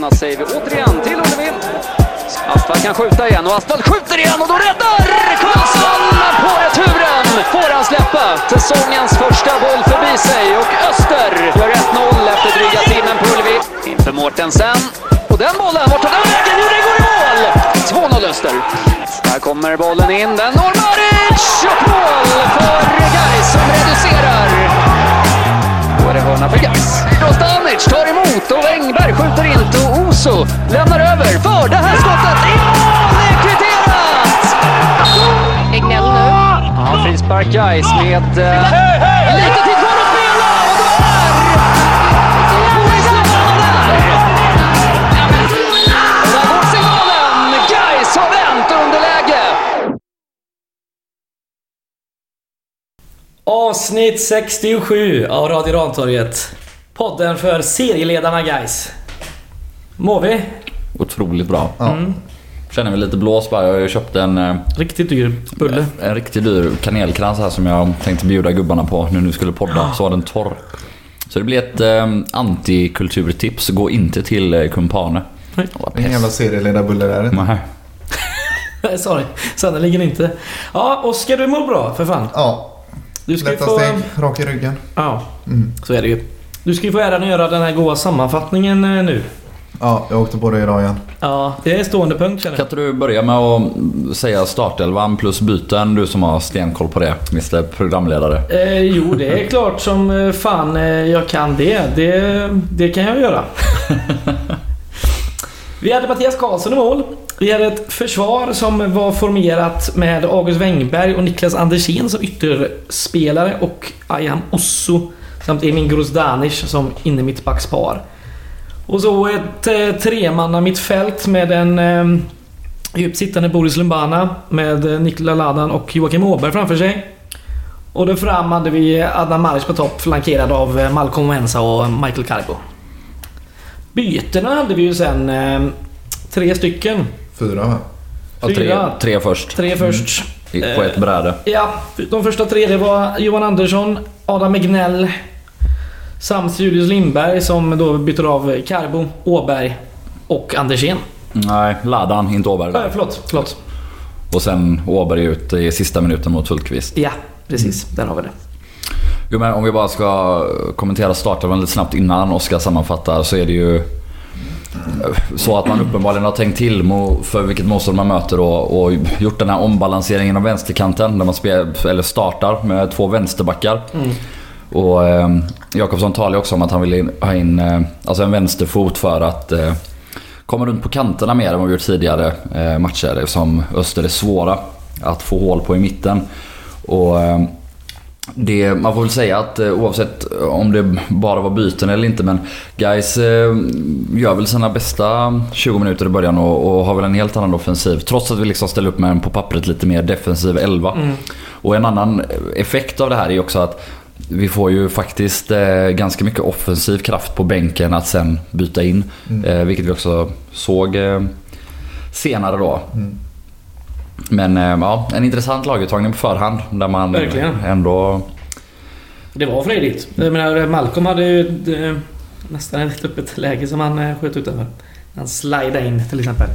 Annars säger vi återigen till Ullevi. Astvall kan skjuta igen och Astvall skjuter igen och då räddar Karlsson på returen! Får han släppa säsongens första boll förbi sig och Öster gör 1-0 efter dryga timmen på Ullevi. Inför Mårtensen. Och den bollen, vart tar den vägen? Jo, den går i mål! 2-0 Öster. Där kommer bollen in, den når Maric! Och mål för Gais som reducerar. Är det hörna för Gais. Rostanic tar emot och Engberg skjuter in och Oso lämnar över för det här skottet i mål! Det är kvitterat! Egnell nu. Ja, frispark Gais med eh, lite tid Avsnitt 67 av Radio Rantorget. Podden för serieledarna guys. Mår vi? Otroligt bra. Ja. Känner mig lite blåst bara. Jag har ju köpt en, eh, Riktigt dyr bulle. en riktigt dyr kanelkrans här som jag tänkte bjuda gubbarna på nu när vi skulle podda. Så var den torr. Så det blir ett eh, antikulturtips. Gå inte till eh, Kumpane. Nej. Ingen pest. jävla serieledarbulle där. Nej. Nej, sorry. Sannerligen inte. Ja, Oskar du mår bra för fan. Ja, Du ska lätta få... steg, rak i ryggen. Ja, Mm. så är det ju. Du ska ju få äran att göra den här goa sammanfattningen eh, nu. Ja, jag åkte på det idag igen. Ja, det är stående punkt känner Kan jag. inte du börja med att säga startelvan plus byten? Du som har stenkoll på det, Mr Programledare. Eh, jo, det är klart som eh, fan eh, jag kan det. det. Det kan jag göra. Vi hade Mattias Karlsson i mål. Vi hade ett försvar som var formerat med August Wengberg och Niklas Andersén som ytterspelare och Ayhan Osso samt Emin Grozdanic som inne mittbackspar. Och så ett eh, tremanna mittfält med en eh, djupt sittande Boris Lumbana med eh, Nikola Ladan och Joakim Åberg framför sig. Och där fram hade vi Adnan Maric på topp flankerad av eh, Malcolm Wensa och Michael Carbo. Bytena hade vi ju sen eh, tre stycken. Fyra va? Ja, tre, Fyra. tre först. Tre först. I- På ett bräde. Ja, de första tre det var Johan Andersson, Adam Egnell samt Julius Lindberg som då byter av Carbo, Åberg och Andersén. Nej, Ladan, inte Åberg. Äh, förlåt, förlåt. Och sen Åberg ut i sista minuten mot Hultqvist. Ja, precis. Där har vi det. Jo men om vi bara ska kommentera startelvan lite snabbt innan Oskar sammanfattar så är det ju så att man uppenbarligen har tänkt till för vilket motstånd man möter och, och gjort den här ombalanseringen av vänsterkanten där man spel, eller startar med två vänsterbackar. Och eh, Jakobsson talar ju också om att han vill ha in eh, alltså en vänsterfot för att eh, komma runt på kanterna mer än vad vi gjort tidigare eh, matcher eftersom Öster är svåra att få hål på i mitten. Och eh, det, man får väl säga att eh, oavsett om det bara var byten eller inte men guys eh, gör väl sina bästa 20 minuter i början och, och har väl en helt annan offensiv. Trots att vi liksom ställer upp med en på pappret lite mer defensiv 11. Och en annan effekt av det här är också att vi får ju faktiskt eh, ganska mycket offensiv kraft på bänken att sen byta in. Eh, vilket vi också såg eh, senare då. Men eh, ja, en intressant laguttagning på förhand. Där man Verkligen. ändå... Det var frejdigt. Jag menar, Malcolm hade ju ett, eh, nästan ett öppet läge som han eh, sköt utanför. Han slidade in till exempel.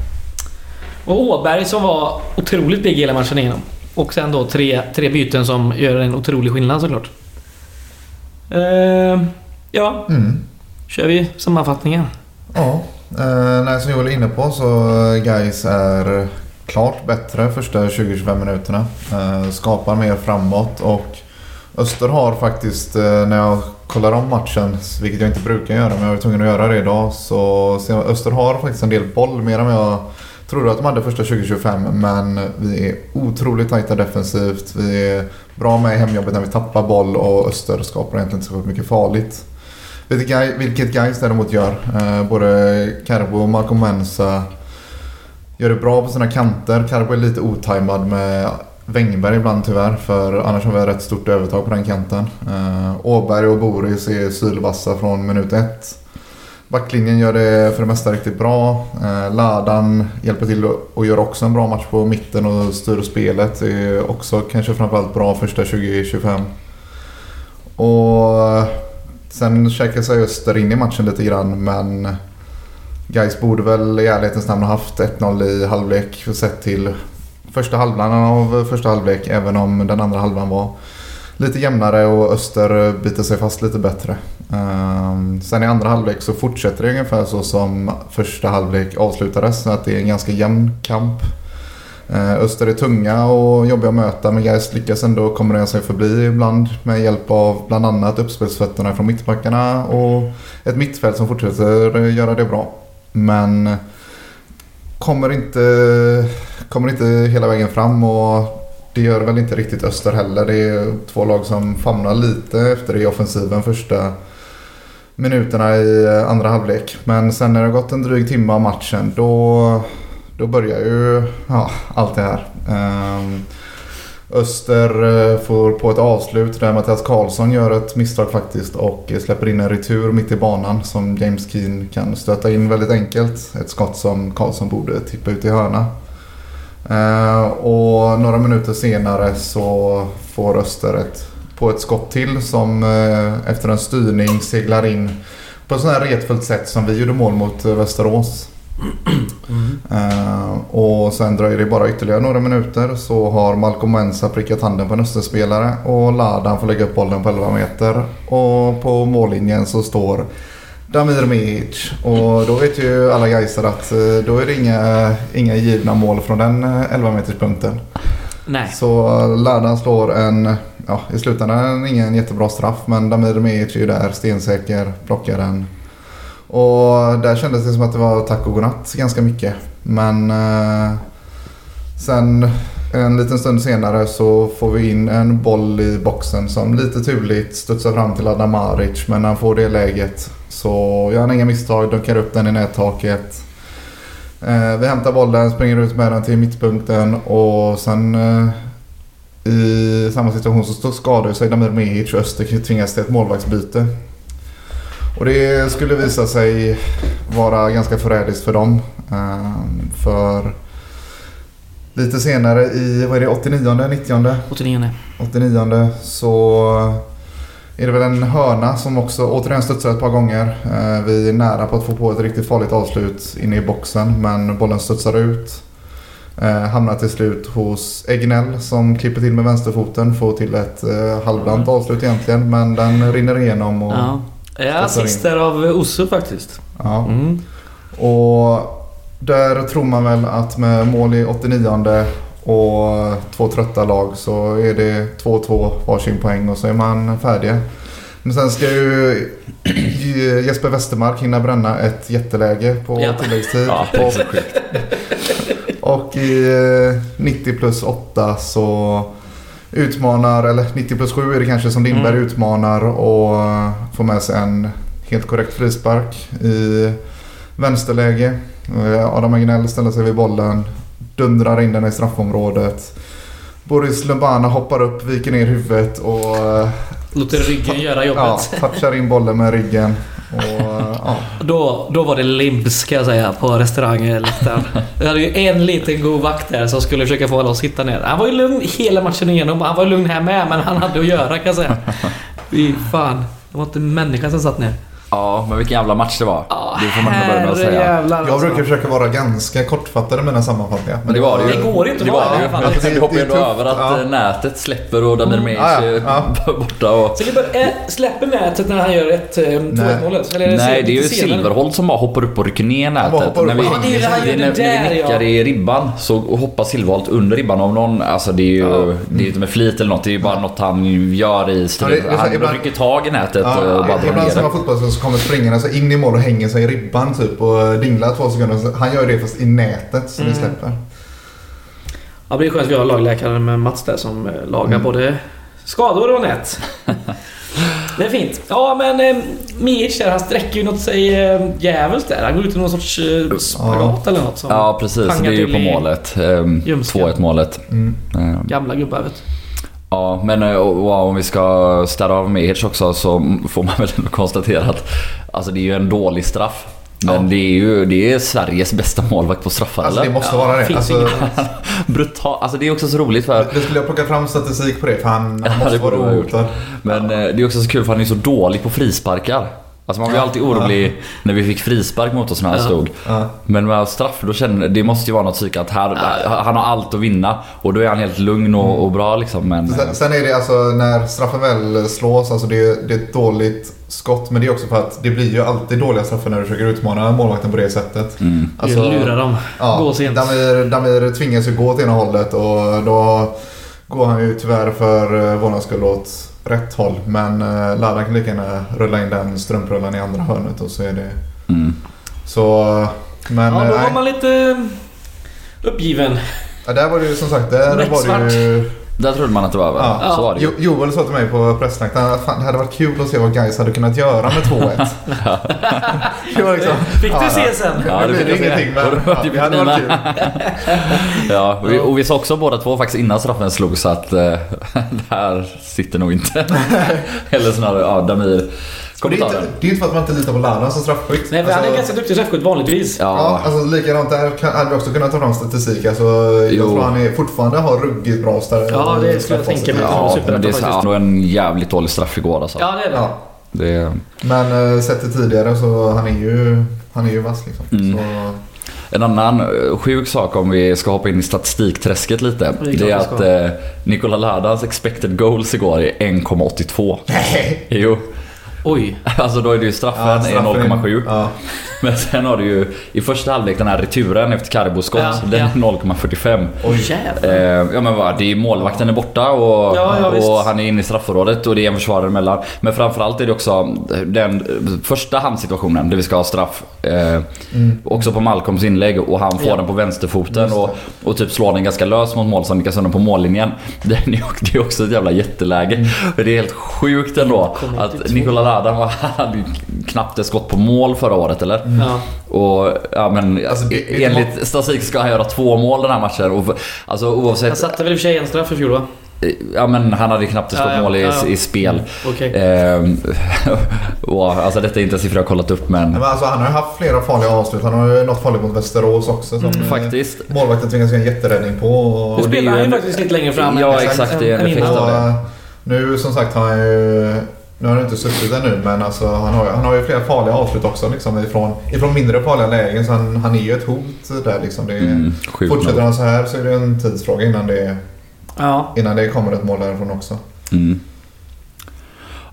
Och Åberg som var otroligt big hela matchen igenom. Och sen då tre, tre byten som gör en otrolig skillnad såklart. Eh, ja, Mm. kör vi sammanfattningen. Ja, eh, nej, som Joel är inne på så guys är klart bättre första 20-25 minuterna. Eh, skapar mer framåt och Öster har faktiskt, eh, när jag kollar om matchen, vilket jag inte brukar göra men jag var tvungen att göra det idag, så Öster har faktiskt en del boll mer än vad jag trodde att de hade första 20-25 men vi är otroligt tajta defensivt. Vi är bra med i hemjobbet när vi tappar boll och Öster skapar egentligen inte så mycket farligt. Vilket Gais däremot gör. Eh, både Carbo och Malcolm Mensa gör det bra på sina kanter. Carbo är lite otajmad med Wängberg ibland tyvärr. För annars har vi ett rätt stort övertag på den kanten. Eh, Åberg och Boris är sylvassa från minut ett. Backlinjen gör det för det mesta riktigt bra. Eh, Ladan hjälper till och gör också en bra match på mitten och styr spelet. Är också kanske framförallt bra första 20-25. Och sen käkar sig Öster in i matchen lite grann men Gais borde väl i ärlighetens namn ha haft 1-0 i halvlek sett till första halvan av första halvlek. Även om den andra halvan var lite jämnare och Öster biter sig fast lite bättre. Ehm, sen i andra halvlek så fortsätter det ungefär så som första halvlek avslutades. Så att det är en ganska jämn kamp. Ehm, Öster är tunga och jobbiga att möta men Gais lyckas ändå kombinera sig förbi ibland med hjälp av bland annat uppspelsfötterna från mittbackarna och ett mittfält som fortsätter göra det bra. Men kommer inte, kommer inte hela vägen fram och det gör väl inte riktigt Öster heller. Det är två lag som famnar lite efter det i offensiven första minuterna i andra halvlek. Men sen när det har gått en dryg timme av matchen då, då börjar ju ja, allt det här. Um, Öster eh, får på ett avslut där Mattias Karlsson gör ett misstag faktiskt och eh, släpper in en retur mitt i banan som James Keen kan stöta in väldigt enkelt. Ett skott som Karlsson borde tippa ut i hörna. Eh, och några minuter senare så får Öster ett, på ett skott till som efter en styrning seglar in på ett sånt här retfullt sätt som vi gjorde mål mot Västerås. Eh, och sen dröjer det bara ytterligare några minuter så har Malcolm Mensa prickat handen på en Österspelare och Ladan får lägga upp bollen på 11 meter. Och på mållinjen så står Damir Mihic. Och då vet ju alla Gaisare att eh, då är det inga, inga givna mål från den eh, 11 meterspunkten. Nej. Så Ladan slår en, ja i slutändan ingen jättebra straff men Damir Mihic är ju där stensäker, blockar den. Och där kändes det som att det var tack och godnatt ganska mycket. Men eh, sen en liten stund senare så får vi in en boll i boxen som lite turligt studsar fram till Adam Maric. Men när han får det läget så gör han inga misstag, dunkar upp den i nättaket. Eh, vi hämtar bollen, springer ut med den till mittpunkten och sen eh, i samma situation så skadar sig Damir Mehic och Öster tvingas till ett målvaktsbyte. Och det skulle visa sig vara ganska förrädiskt för dem. Eh, för lite senare i, vad är det, 89 90 89. 89 så är det väl en hörna som också återigen studsar ett par gånger. Eh, Vi är nära på att få på ett riktigt farligt avslut inne i boxen men bollen studsar ut. Eh, Hamnar till slut hos Egnell som klipper till med vänsterfoten. Får till ett eh, halvdant avslut egentligen men den rinner igenom. Och, Ja. Jag assister av Osso faktiskt. ja. Mm. Och där tror man väl att med mål i 89 och två trötta lag så är det 2-2 varsin poäng och så är man färdiga. Men sen ska ju Jesper Westermark hinna bränna ett jätteläge på Ja. tilläggstid. Ja, är och, i eh, 90 plus 8 så utmanar, eller 90 plus 7 är det kanske som Lindberg Mm. utmanar och får med sig en helt korrekt frispark i vänsterläge. Eh, Adam Agnell ställer sig vid bollen, dundrar in den i straffområdet. Boris Lumbana hoppar upp, viker ner huvudet och eh, Låter ryggen göra ja, jobbet. touchar in bollen med ryggen. Och, ja. Då, då var det limps kan jag säga på restaurangen. Vi hade ju en liten god vakt där som skulle försöka få alla att sitta ner. Han var ju lugn hela matchen igenom. Han var lugn här med men han hade att göra kan jag säga. Fy fan. Det var inte en människa som satt ner. Ja, men vilken jävla match det var. Ja, det får man börja med att säga. herrejävlar, Jag alltså. brukar försöka vara ganska kortfattad i mina sammanfattningar. Men det var det ju. Det går inte att det vara var i det ju. Det- Vi hoppar ju det ändå över att ja. eh, nätet släpper och Damir Ja, ja, är ja. borta. Och... Så det bara, äh, släpper nätet när han gör ett eh, 2-1 målet? Eller är Nej, det är ju? Silverholt som bara hoppar upp och rycker ner nätet. När vi, Ja, det är det det när, vi nickar i ribban så hoppar Silverholt under ribban av någon. Alltså det är ju det är inte med flit eller något. Det är ju bara något han gör i Ja, stil. det- det är så- han rycker tag i nätet och bara drar ner det. Kommer springande så in i mål och hänger sig i ribban typ och dinglar två sekunder. Han gör det fast i nätet så Mm. det släpper. Ja, det är skönt att vi har lagläkaren med Mats där som eh, lagar Mm. både skador och nät. det är fint. Ja, men eh, Mihic där, han sträcker ju något sig eh, djävulskt där. Han går ut i någon sorts eh, spagat eller något. Som Ja precis, det är ju på målet. Ljumsken. 2-1 målet. Mm. Ehm, Gamla gubbar vet du. Ja, men eh, och, och, om vi ska städa av Mehic också så får man väl ändå konstatera att alltså, det är ju en dålig straff. Men Ja. det är ju det är Sveriges bästa målvakt på straffar Alltså det eller? måste Ja, vara det. finns Alltså. Brutal. Alltså det är också så roligt för... det skulle jag plocka fram statistik på det för han, han Ja, måste det vara ohotad. Men eh, det är också så kul för han är så dålig på frisparkar. Alltså man ju alltid orolig när vi fick frispark mot oss när han Ja. stod. Ja. Men med straff, då känner det måste ju vara något psyke att här, han har allt att vinna. Och då är han helt lugn och, och bra liksom. Men, Sen, sen är det alltså när straffen väl slås, alltså det, är- det är ett dåligt skott. Men det är också för att det blir ju alltid dåliga straffar när du försöker utmana målvakten på det sättet. mm. Alltså, Lura dem. Ja, Gå sent. Damir, Damir tvingas ju gå åt ena hållet och då går han ju tyvärr för eh, våran skull åt rätt håll. Men eh, Ladan kan lika gärna rulla in den strumprullan i andra hörnet och så är det... Mm. Så... Men Ja, eh, då nej. var man lite uppgiven. Ja, där var det ju som sagt, där var Becksvart. det ju... Där trodde man att det var över. Ja. Så var det ju. Jo- Joel sa till mig på pressläktaren att fan, det hade varit kul att se vad guys hade kunnat göra med 2-1. det var liksom, Fick du se sen? Ja, det det blir se. ingenting men Och det ja, det hade varit kul. Ja, och vi, och vi sa också båda två faktiskt innan straffen slog så att eh, det här sitter nog inte. Eller snarare, ja, Damir. Det, är inte, det är inte för att man inte litar på Ladan som straffskytt. Nej, för han är Alltså- ganska duktig straffskytt vanligtvis. Ja, Ja, alltså likadant där hade vi också kunnat ta fram statistik. Alltså, jag Jo. tror han är, fortfarande har ruggigt bra sta- Ja, det skulle jag tänka mig. ja, men det är faktiskt. det en jävligt dålig straff igår alltså. Ja, det är det. Ja, Det, men eh, sett till tidigare så han är ju, han är ju vass liksom. Mm. Så, En annan eh, sjuk sak om vi ska hoppa in i statistikträsket lite. Det är Det att eh, Nikola Ladans expected goals igår är 1,82. nej! Jo, Oj. alltså då är det ju straffen, Ja, är straffen 0,7. Ja. Men sen har du ju i första halvlek den här returen efter Caribos skott. Ja, den ja. är 0,45. Oj, jävlar. Eh, ja men vad, det är målvakten är borta och, Ja, ja, visst. och han är inne i straffområdet och det är en försvarare emellan. Men framförallt är det också den första handsituationen där vi ska ha straff. Eh, Också på Malcolms inlägg och han får Mm. Ja. den på vänsterfoten och, och typ slår den ganska lös mot mål som nickas under på mållinjen. Den är, det är också ett jävla jätteläge. Mm. Det är helt sjukt ändå att Nikola Var- hade ju knappt ett skott på mål förra året eller? Ja. Och ja men Alltså, det- det- enligt statistik ska han göra två mål den här matchen. Och, alltså oavsett... Han satte väl i och för sig en straff i fjol va? Ja men han hade knappt ett skott Ja, ja, mål i, ja, ja. i spel. Okej. Ehm, och, alltså detta är inte siffror jag har kollat upp men Men alltså, han har ju haft flera farliga avslut. Han har ju något farligt mot Västerås också. Som, eh, faktiskt. Målvakten tvingas göra en jätteräddning på. Och, Nu spelar ju han ju en- faktiskt lite längre fram. Ja, exakt, det är en effekt av det. nu som sagt har han ju... Nu har han inte suttit ännu men alltså, han, har, ju- han har ju flera farliga avslut också liksom, ifrån, ifrån mindre farliga lägen. Så han, han är ju ett hot där liksom. Det Mm, fortsätter han så här så är det en tidsfråga innan det, Ja. innan det kommer ett mål därifrån också. Mm.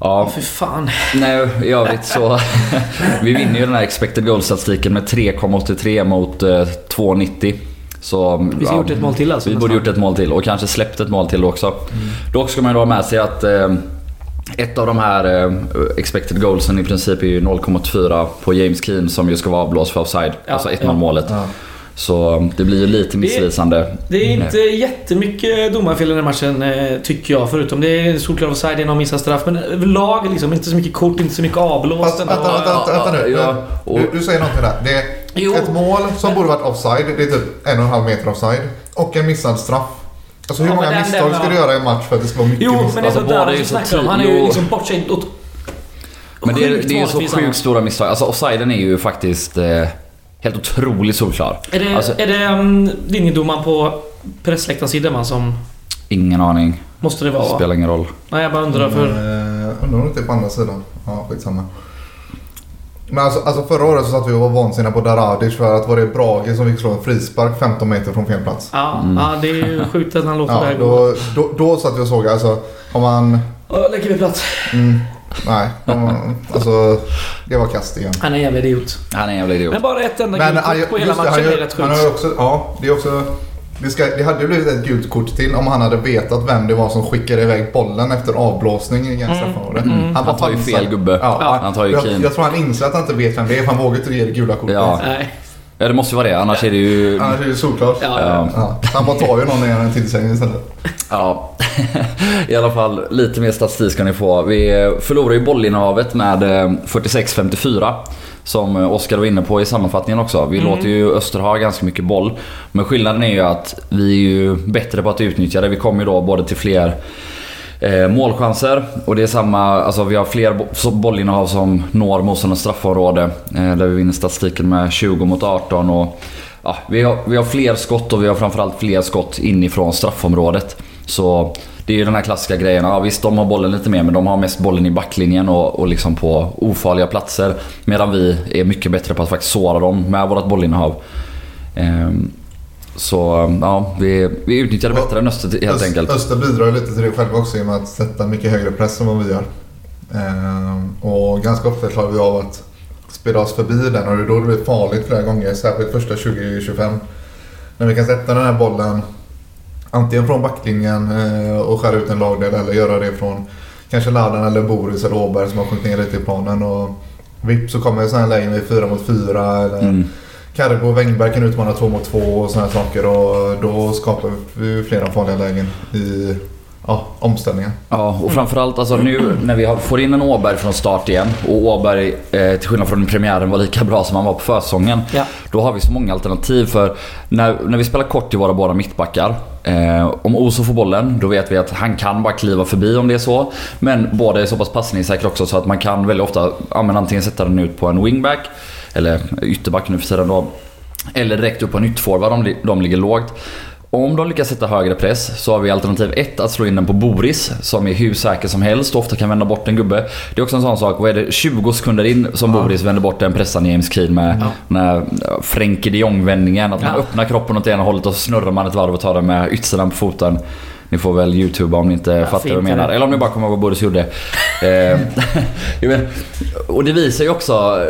Ja, Fy fan. nej i övrigt så... vi vinner ju den här expected goal-statistiken med 3,83 mot eh, 2,90. Så, Vi skulle ja, gjort ett mål till alltså. Vi borde nästan. gjort ett mål till och kanske släppt ett mål till också. Dock ska man ju ha med sig att eh, ett av de här eh, expected goalsen i princip är ju 0,4 på James Keane som ju ska vara avblåst för offside. Ja, alltså 1-0 ja. målet. Ja. Så um, det blir ju lite missvisande. Det är inte jättemycket domarfel i den här matchen eh, tycker jag. Förutom det är solklar offside, det är någon missad straff. Men överlag liksom inte så mycket kort, inte så mycket avblåst. Vänta, vänta, vänta, vänta nu. Ja, och- Du, du säger någonting där. Det är Jo. ett mål som borde varit offside. Det är typ en och en halv meter offside. Och en missad straff. Alltså hur Ja, många den- misstag den- ska du göra i en match för att det ska vara mycket Jo, misstag? men det är Alltså, så båda där vi så snackar om. Han är ju liksom bortsänd åt Men det är, det är ju så sjukt stora misstag. Alltså offsiden är ju faktiskt eh, helt otroligt solklar. Är det, Alltså- är det um, linjedomaren på pressläktarens sida man som... Ingen aning. Måste det vara va? Spelar ingen roll. Nej, jag bara undrar för... Mm, undrar om det inte är på andra sidan. Ja, skitsamma. Men alltså, alltså förra året så satt vi och var vansinniga på Daradic för att var det Brage som fick slå en frispark 15 meter från fel plats. Ja, Mm. ja, det är ju sjukt att han låter det Ja, här gå. då, då, då satt vi och såg alltså om man... Ja, lägger vi plats. Mm, nej, de, alltså det var kast igen. Han är en jävla idiot. Han är en jävla idiot. Men bara ett enda gult på hela det, matchen är rätt har sjukt. ja, det är också... Det, ska, det hade ju blivit ett gult kort till om han hade vetat vem det var som skickade iväg bollen efter avblåsning i mm. straffområdet. Mm. Han tar ju fel gubbe. Ja, Han tar ju jag, jag tror han inser att han inte vet vem det är för han vågar inte ge det gula kortet. Ja. Nej. Ja det måste ju vara det, annars är det ju... Annars är det solklart. Ja, Ja. Ja, han bara tar ju någon i en tillsägning istället. Ja, i alla fall lite mer statistik ska ni få. Vi eh, förlorar ju bollinnehavet med eh, 46-54. Som eh, Oskar var inne på i sammanfattningen också. Vi låter ju Öster ha ganska mycket boll. Men skillnaden är ju att vi är ju bättre på att utnyttja det. Vi kommer ju då både till fler eh, målchanser och det är samma, alltså vi har fler bo- bollinnehav som når motståndarens straffområde. Eh, där vi vinner statistiken med 20 mot 18 och ja, vi, har, vi har fler skott och vi har framförallt fler skott inifrån straffområdet. Så det är ju den här klassiska grejen. Ja, visst, de har bollen lite mer men de har mest bollen i backlinjen och, och liksom på ofarliga platser. Medan vi är mycket bättre på att faktiskt såra dem med vårt bollinnehav. Ehm, så ja, vi, vi utnyttjar det bättre än Öster helt Öst- enkelt. Öster bidrar ju lite till det själva också genom att sätta mycket högre press än vad vi gör. Ehm, och ganska ofta klarar vi av att spela oss förbi den och det är då det blir farligt flera gånger. Särskilt första 20-25. När vi kan sätta den här bollen antingen från backlinjen eh, och skära ut en lagdel eller göra det från kanske Ladan eller Boris eller Åberg som har sjunkit ner lite i planen. Och vips så kommer sådana här lägen vid 4 mot 4 eller Mm. Carbo och Wängberg kan utmana 2 mot 2 och sådana saker och då skapar vi flera farliga lägen i ja, omställningen. Ja, och framförallt alltså nu när vi får in en Åberg från start igen och Åberg eh, till skillnad från premiären var lika bra som han var på försäsongen. Ja. Då har vi så många alternativ för när, när vi spelar kort till våra båda mittbackar. Eh, om Oso får bollen, då vet vi att han kan bara kliva förbi om det är så. Men båda är så pass passningssäkra också så att man kan väldigt ofta ja, men antingen sätta den ut på en wingback, eller ytterback nu för tiden då. Eller direkt upp på en ytterforward om de, de ligger lågt. Om de lyckas sätta högre press så har vi alternativ ett att slå in den på Boris som är hur säker som helst och ofta kan vända bort en gubbe. Det är också en sån sak, vad är det, 20 sekunder in som Boris vänder bort en pressande James Keane med den ja, Frenkie de Jong-vändningen. Att man Ja. öppnar kroppen åt ena hållet och snurrar man ett varv och tar den med yttersidan på foten. Ni får väl youtuba om ni inte fattar vad jag menar. Eller om ni bara kommer ihåg vad Boris gjorde. Eh, och det visar ju också...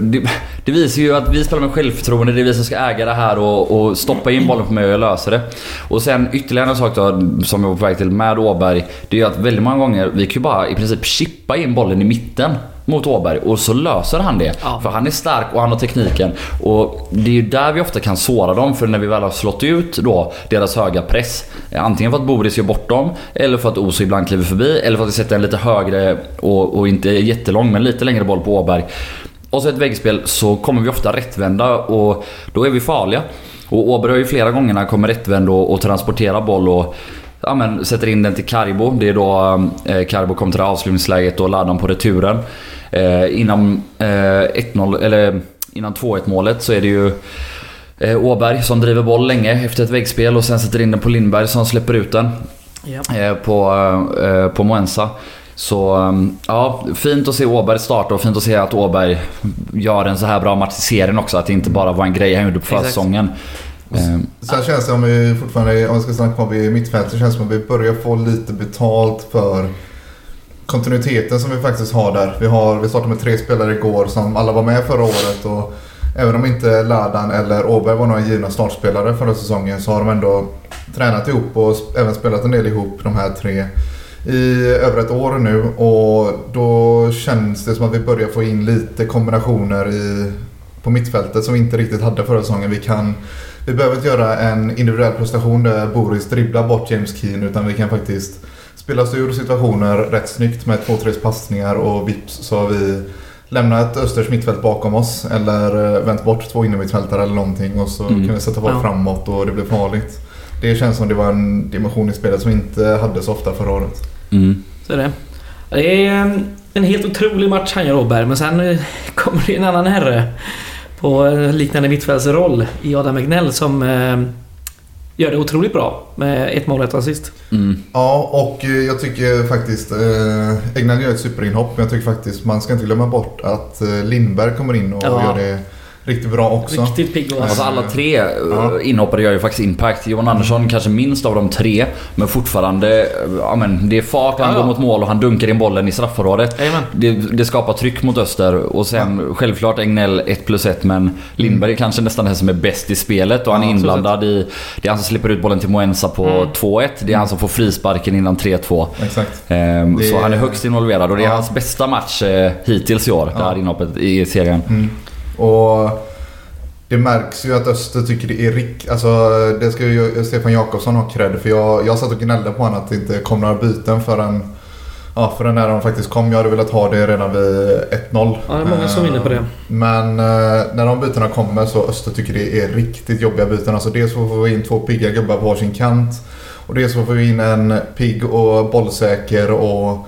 Det, det visar ju att vi spelar med självförtroende. Det är vi som ska äga det här och, och stoppa in bollen på mig och jag löser det. Och sen ytterligare en sak då, som jag var på väg till med Åberg. Det är ju att väldigt många gånger, vi kan ju bara i princip chippa in bollen i mitten mot Åberg och så löser han det. Ja. För han är stark och han har tekniken. Och det är ju där vi ofta kan såra dem. För när vi väl har slått ut då deras höga press. eh, Antingen för att Boris gör bort dem. Eller för att Oso ibland kliver förbi. Eller för att vi sätter en lite högre och, och inte jättelång men lite längre boll på Åberg. Och så ett väggspel så kommer vi ofta rättvända och då är vi farliga. Och Åberg har ju flera gånger när han kommer rättvänd och, och transporterar boll och ja, men, sätter in den till Carbo. Det är då eh, Carbo kommer till det avslutningsläget och laddar på returen. Eh, innan eh, 1-0, eller innan 2-1 målet så är det ju eh, Åberg som driver boll länge efter ett väggspel och sen sätter in den på Lindberg som släpper ut den Ja. eh, på, eh, på Moensa. Så um, ja, fint att se Åberg starta och fint att se att Åberg gör en så här bra match i serien också. Att det inte bara var en grej han gjorde på försäsongen. Eh, Sen känns det om vi fortfarande, om vi ska snacka om vi är mittfält, så känns det som att vi börjar få lite betalt för kontinuiteten som vi faktiskt har där. Vi, har, vi startade med tre spelare igår som alla var med förra året och även om inte Ladan eller Åberg var några givna startspelare förra säsongen så har de ändå tränat ihop och även spelat en del ihop de här tre i över ett år nu och då känns det som att vi börjar få in lite kombinationer i, på mittfältet som vi inte riktigt hade förra säsongen. Vi kan vi behöver inte göra en individuell prestation där Boris dribblar bort James Keen utan vi kan faktiskt spela oss ur situationer rätt snyggt med två, tre passningar och vips så har vi lämnat Östers mittfält bakom oss eller eh, vänt bort två innermittfältare eller någonting och så Mm. kan vi sätta boll Ja. framåt och det blir farligt. Det känns som det var en dimension i spelet som vi inte hade så ofta förra året. mm. Så är det. Det är eh, en helt otrolig match han gör Åberg, men sen eh, kommer det en annan herre på liknande mittfältsroll i Adam Egnell som eh, gör det otroligt bra med ett mål och ett assist. Mm. Ja, och eh, jag tycker faktiskt eh, Egnell gör ett superinhopp men jag tycker faktiskt man ska inte glömma bort att eh, Lindberg kommer in och Ja. gör det riktigt bra också. Riktigt pigg och Alltså alla tre eh, Ja. inhoppare gör ju faktiskt impact. Johan Andersson kanske minst av de tre. Men fortfarande, eh, ja men det är fart, han Ja, ja. går mot mål och han dunkar in bollen i straffområdet. Det, det skapar tryck mot Öster och sen självklart Egnell 1 plus 1 men Lindberg är kanske nästan den som är bäst i spelet och han är inblandad i... Det är han som slipper ut bollen till Moensa på Mm. 2-1. Det är han som får frisparken innan 3-2. Exakt. Ehm, Det- Så han är högst involverad och det är Ja. hans bästa match eh, hittills i år. Det här inhoppet i serien. Och det märks ju att Öster tycker det är rick... Alltså det ska ju Stefan Jakobsson ha cred för jag, jag satt och gnällde på honom att det inte kom några byten förrän... Ja, förrän när de faktiskt kom. Jag hade velat ha det redan vid 1-0. Ja, det är många som är inne på det. Men eh, när de bytena kommer så Öster tycker det är riktigt jobbiga byten. Alltså dels får vi in två pigga gubbar på varsin kant. Och dels får vi in en pigg och bollsäker och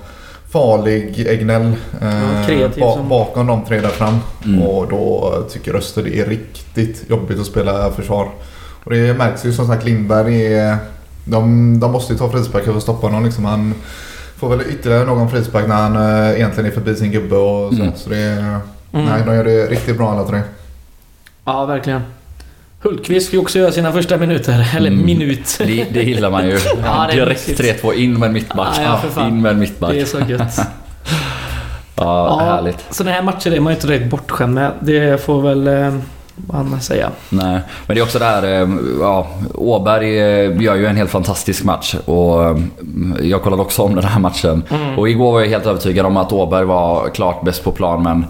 farlig Egnell. eh, Ja, ba- bakom de tre där fram. Mm. Och då tycker Öster det är riktigt jobbigt att spela försvar. Och det märks ju som sagt Lindberg är de, de måste ju ta frisparkar för att stoppa honom. Liksom. Han får väl ytterligare någon frispark när han eh, egentligen är förbi sin gubbe och så. Mm. Så det är, Nej, de gör det riktigt bra alla tre. Ja, verkligen. Hultqvist fick också göra sina första minuter. Eller Mm. minut. Det, det gillar man ju. Ja, Direkt mysigt. 3-2 in med en mittback. Ja, ja, in med en mittback. Det är så gött. Ja, härligt. Sådana här matcher är man ju inte direkt bortskämd med. Det får väl eh, man säga. Nej, men det är också det här, eh, ja, Åberg eh, gör ju en helt fantastisk match och jag kollade också om den här matchen. Och igår var jag helt övertygad om att Åberg var klart bäst på plan men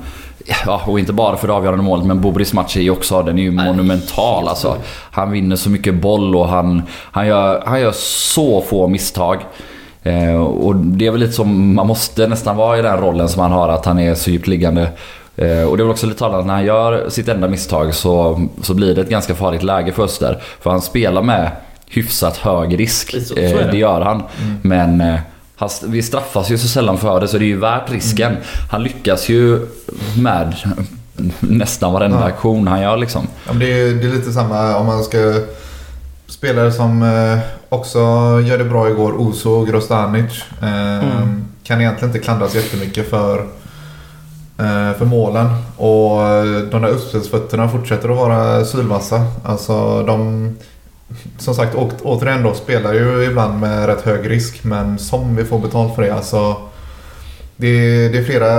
Ja, och inte bara för det avgörande målet men Bobris match är ju också, den är ju monumental alltså. Han vinner så mycket boll och han, han, gör, han gör så få misstag. Eh, och det är väl lite som man måste nästan vara i den rollen som han har, att han är så djupt liggande. Eh, och det är väl också lite talande när han gör sitt enda misstag så, så blir det ett ganska farligt läge för Öster. För han spelar med hyfsat hög risk. Så- så är Eh, det. det gör han. Men eh, han, vi straffas ju så sällan för det så det är ju värt risken. Han lyckas ju med nästan varenda Ja. aktion han gör liksom. Ja, men det, är, det är lite samma om man ska... Spelare som eh, också gör det bra igår, Oso och Grostanic. Eh, Mm. Kan egentligen inte klandras jättemycket för, eh, för målen. Och de där uppspelsfötterna fortsätter att vara sylvassa. Alltså de... Som sagt, å, återigen då spelar ju ibland med rätt hög risk. Men som vi får betalt för det. Alltså, det är, det är flera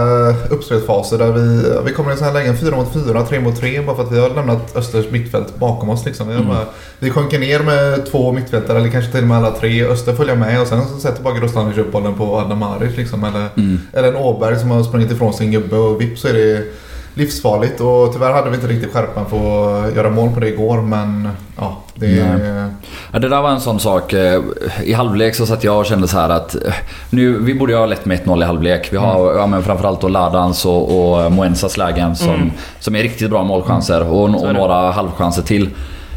uppspelsfaser där vi, vi kommer i så här lägen 4 mot 4, 3 mot 3 bara för att vi har lämnat Östers mittfält bakom oss. Liksom. Vi, Mm. bara, vi sjunker ner med två mittfältare eller kanske till och med alla tre. Öster följer med och sen så sätter bara Grostanic upp bollen på Adam Maric. Liksom, eller, Mm. eller en Åberg som har sprungit ifrån sin gubbe och vips så är det livsfarligt. Och tyvärr hade vi inte riktigt skärpan för att göra mål på det igår men ja, det är... Ja, det där var en sån sak. eh, I halvlek så satt jag och kände så här att eh, nu, vi borde ju ha lett med 1-0 i halvlek. Vi har ja, men framförallt då Ladans och, och Moensas lägen som, som är riktigt bra målchanser och, är och det. några halvchanser till.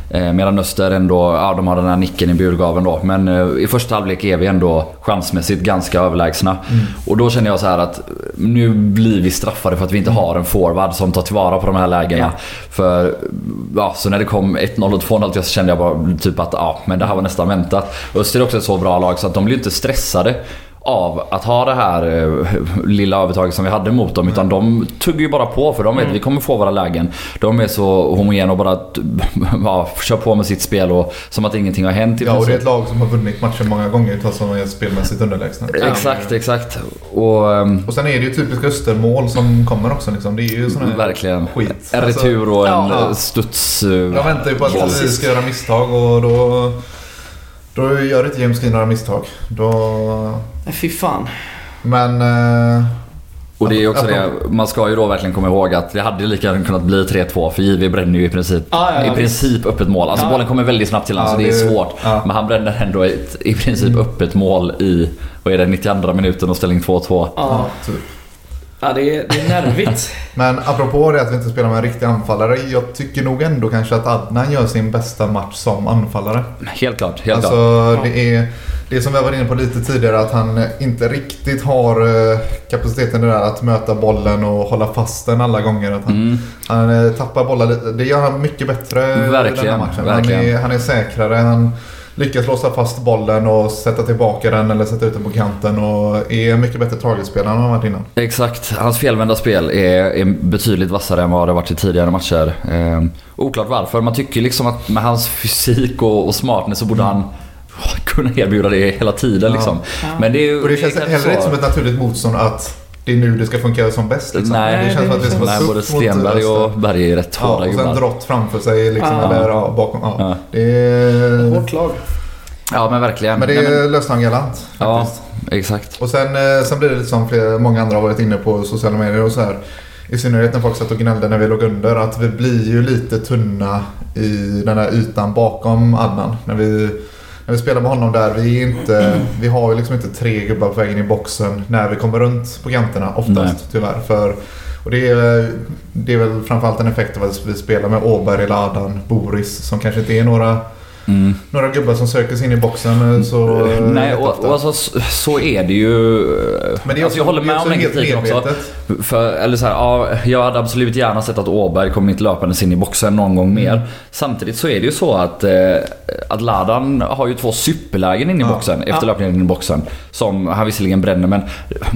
Eh, medan Öster ändå, ja de har den här nicken i burgaven då. Men eh, i första halvlek är vi ändå chansmässigt ganska överlägsna. Och då känner jag så här att eh, nu blir vi straffade för att vi inte har en forward som tar tillvara på de här lägena. För, ja, så när det kom 1-0 och 2-0 så kände jag bara typ att ja, men det här var nästan väntat. Öster är också ett så bra lag så att de blir inte stressade av att ha det här eh, lilla övertaget som vi hade mot dem. Utan de tuggar ju bara på för de vet att vi kommer få våra lägen. De är så homogena och bara ja, kör på med sitt spel och som att ingenting har hänt i Ja, och det är ett lag som har vunnit matchen många gånger trots att de är spelmässigt underlägsna. Exakt, exakt. Och ehm, Och sen är det ju typiskt Östermål som kommer också. Liksom. Det är ju sån här verkligen. skit. En Alltså, retur och en ja. eh, studs... eh, De väntar ju på att vi ska göra misstag och då, då gör inte James Green några misstag. Då, Nej, fy fan. men... eh, Och det är också Ja, det, man ska ju då verkligen komma ihåg att det hade lika gärna kunnat bli 3-2 för JW bränner ju i princip, Ja, ja, ja, i princip öppet mål. Alltså Ja. bollen kommer väldigt snabbt till honom Ja, så det är det- svårt. ja. Men han bränner ändå ett i princip öppet mål i, vad är det, 92 minuten och ställning 2-2. Ja, ja, typ. Ja det, är, det är nervigt. Men apropå det att vi inte spelar med en riktig anfallare. Jag tycker nog ändå kanske att Adnan gör sin bästa match som anfallare. Helt klart, helt alltså, klart. det är det som vi var inne på lite tidigare att han inte riktigt har eh, kapaciteten där att möta bollen och hålla fast den alla gånger. Att han, Mm. han eh, tappar bollar lite. Det gör han mycket bättre i den Verkligen, här matchen. verkligen. Han, är, han är säkrare. Han lyckas låsa fast bollen och sätta tillbaka den eller sätta ut den på kanten och är mycket bättre targetspelare än han varit innan. Exakt. Hans felvända spel är, är betydligt vassare än vad det varit i tidigare matcher. Eh, oklart varför. Man tycker liksom att med hans fysik och, och smartness så borde han kunna erbjuda det hela tiden. Ja. Liksom. Men det är ju... Och det känns är heller inte som ett naturligt motstånd att det är nu det ska funka som bäst. Liksom. Nej, det känns som att det ska vara Nej, både Stenberg och Berg är rätt Ja, hårda och sen drott framför sig liksom, Ja. eller ja, bakom. Ja. Ja. Det är, Hårt lag. Ja men verkligen. men det Nej, löste han galant Ja, faktiskt. exakt. Och sen, eh, sen blir det lite som flera, många andra har varit inne på sociala medier och så här. I synnerhet när folk satt och gnällde när vi låg under. Att vi blir ju lite tunna i den här ytan bakom Adnan. När vi, när vi spelar med honom där. Vi, är inte, vi har ju liksom inte tre gubbar på vägen i boxen när vi kommer runt på kanterna oftast Nej. tyvärr. För, och det är, det är väl framförallt en effekt av att vi spelar med Åberg, Ladan, Boris som kanske inte är några några gubbar som söker sig in i boxen eh, så... eh, Nej, och, jätteofta. och alltså, så- är det ju. Men det är alltså, också, jag håller det är med om den kritiken också. För, eller så här, ja, jag hade absolut gärna sett att Åberg kom inte löpandes in i boxen någon gång mer. Mm. Samtidigt så är det ju så att, eh, att Ladan har ju två superlägen in i Ja. boxen efter Ja. löpningen in i boxen. Som han visserligen bränner men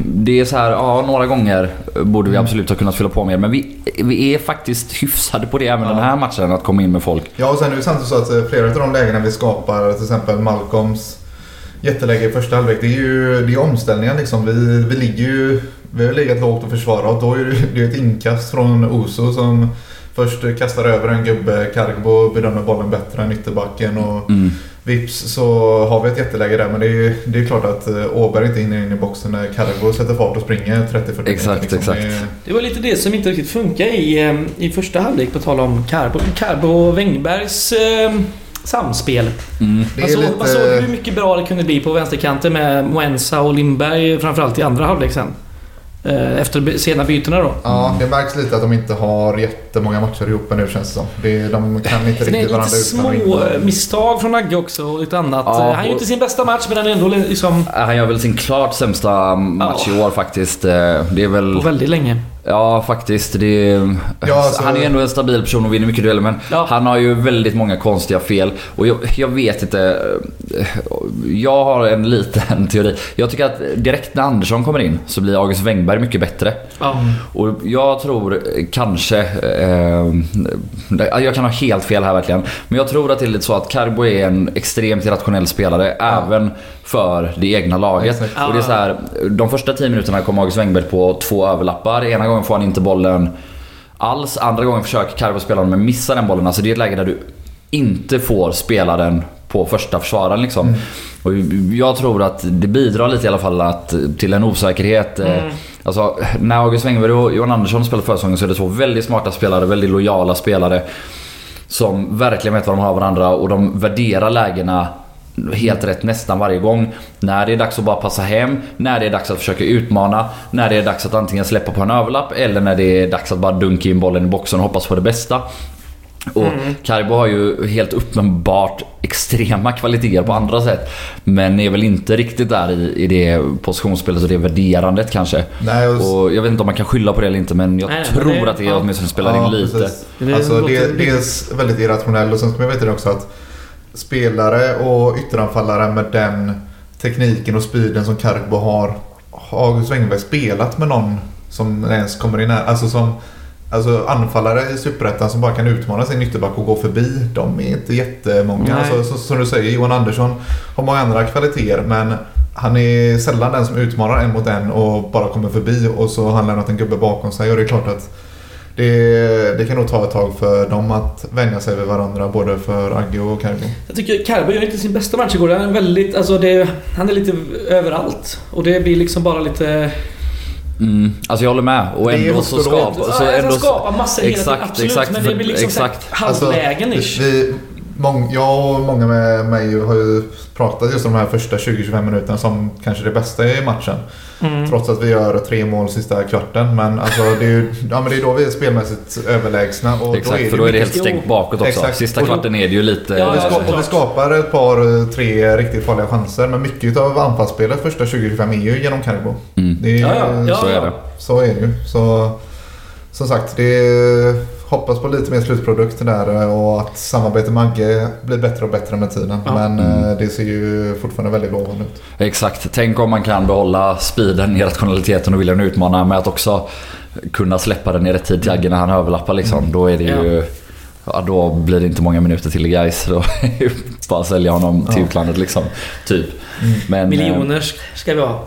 det är så här, ja några gånger borde Mm. vi absolut ha kunnat fylla på mer. Men vi, vi är faktiskt hyfsade på det även den här matchen att komma in med folk. Ja, och sen är det samtidigt så att eh, flera av de lägena vi skapar, till exempel Malcolms jätteläge i första halvlek, det är ju det är omställningar liksom. Vi, vi ligger ju... Vi har legat lågt och försvarat och då är det, det är ett inkast från Oso som först kastar över en gubbe, Cargbo bedömer bollen bättre än ytterbacken och Mm. vips så har vi ett jätteläge där men det är, det är klart att eh, Åberg inte hinner in i boxen när Cargbo sätter fart och springer 30-40 meter. Exakt, exakt. Det- var lite det som inte riktigt funkar i, eh, i första halvlek på tal om Carbo och Wängbergs eh, samspel. Mm. Såg, lite... man såg hur mycket bra det kunde bli på vänsterkanten med Moensa och Lindberg framförallt i andra halvlek sen. Eh, Efter sena bytena då. Ja, det märks lite att de inte har jättemånga matcher ihop nu känns det som. Det, de kan inte riktigt varandra lite utan små eh, misstag från Agge också och lite annat. Ja, Han gör ju och- inte sin bästa match men han är ändå liksom Han gör väl sin klart sämsta match i år faktiskt. Eh, Det är väl... på väldigt länge. Ja, faktiskt. Det är, Ja, alltså- Han är ändå en stabil person och vinner mycket dueller men Ja. han har ju väldigt många konstiga fel. Och jag, jag vet inte. eh, Jag har en liten teori. Jag tycker att direkt när Andersson kommer in så blir August Wängberg mycket bättre. Ja. Och jag tror kanske... Eh, jag kan ha helt fel här verkligen. Men jag tror att det är lite så att Carbo är en extremt irrationell spelare även för det egna laget. Exakt. Och det är så här, de första 10 minuterna kom August Wängberg på två överlappar. Ena gången får han inte bollen alls. Andra gången försöker Carbo spela den men missar den bollen. Alltså det är ett läge där du inte får spela den på första försvararen liksom. Och jag tror att det bidrar lite i alla fall att, till en osäkerhet. eh, Alltså, när August Wängberg och Johan Andersson spelar försäsongen så är det två väldigt smarta spelare, väldigt lojala spelare. Som verkligen vet vad de har varandra och de värderar lägena helt rätt nästan varje gång. När det är dags att bara passa hem, när det är dags att försöka utmana, när det är dags att antingen släppa på en överlapp eller när det är dags att bara dunka in bollen i boxen och hoppas på det bästa. Och Carbo har ju helt uppenbart extrema kvaliteter på andra sätt. Men är väl inte riktigt där i, i det positionsspelet och det värderandet kanske. Nej, och, Och jag vet inte om man kan skylla på det eller inte men jag Nej, tror men det- att det ja. åtminstone spelar in lite. precis. Det Alltså, låter- det, dels väldigt irrationell och sen ska man veta det också att spelare och ytteranfallare med den tekniken och speeden som Kargbo har. Har August Wängberg spelat med någon som ens kommer in här? Alltså som Alltså anfallare i Superettan som bara kan utmana sin ytterback och gå förbi. De är inte jättemånga. Alltså, så, som du säger, Johan Andersson har många andra kvaliteter men han är sällan den som utmanar en mot en och bara kommer förbi och så har han lämnat en gubbe bakom sig och det är klart att det, det kan nog ta ett tag för dem att vänja sig vid varandra både för Agge och Cargo. Jag tycker Carbo gör inte sin bästa match igår. Han är väldigt, alltså det, han är lite överallt. Och det blir liksom bara lite... Mm, alltså jag håller med. Och Det är ändå så skapar... Så Ja, ändå, han skapar massor hela tiden, Exakt, absolut. exakt. men det blir liksom exakt. halvlägen ish. vi, mång, jag och många med mig har ju pratat just om de här första 20-25 minuterna som kanske det bästa i matchen. Mm. Trots att vi gör tre mål sista kvarten. Men, alltså, det, är ju, ja, men det är då vi är spelmässigt överlägsna. Och Exakt, då är för då är det helt stängt bakåt också. Exakt. Sista kvarten är det ju lite... Ja, vi, ja, ska, och vi skapar ett par, tre riktigt farliga chanser. Men mycket av anfallsspelet första 20-25 är ju genom Carbo. Mm. Det är, Ja, ja, så är ja. det. Så är det ju. Så, som sagt, det är, hoppas på lite mer slutprodukt där och att samarbetet med Agge blir bättre och bättre med tiden. Ja. Men Mm. eh, det ser ju fortfarande väldigt lovande ut. Exakt. Tänk om man kan behålla speeden, irrationaliteten och viljan att utmana med att också kunna släppa den i rätt tid till Agge när han överlappar liksom. Då är det ju... Ja, då blir det inte många minuter till i guys. Då är bara sälja honom till Ja. utlandet liksom. Typ. Men, eh, Miljoner ska vi ha.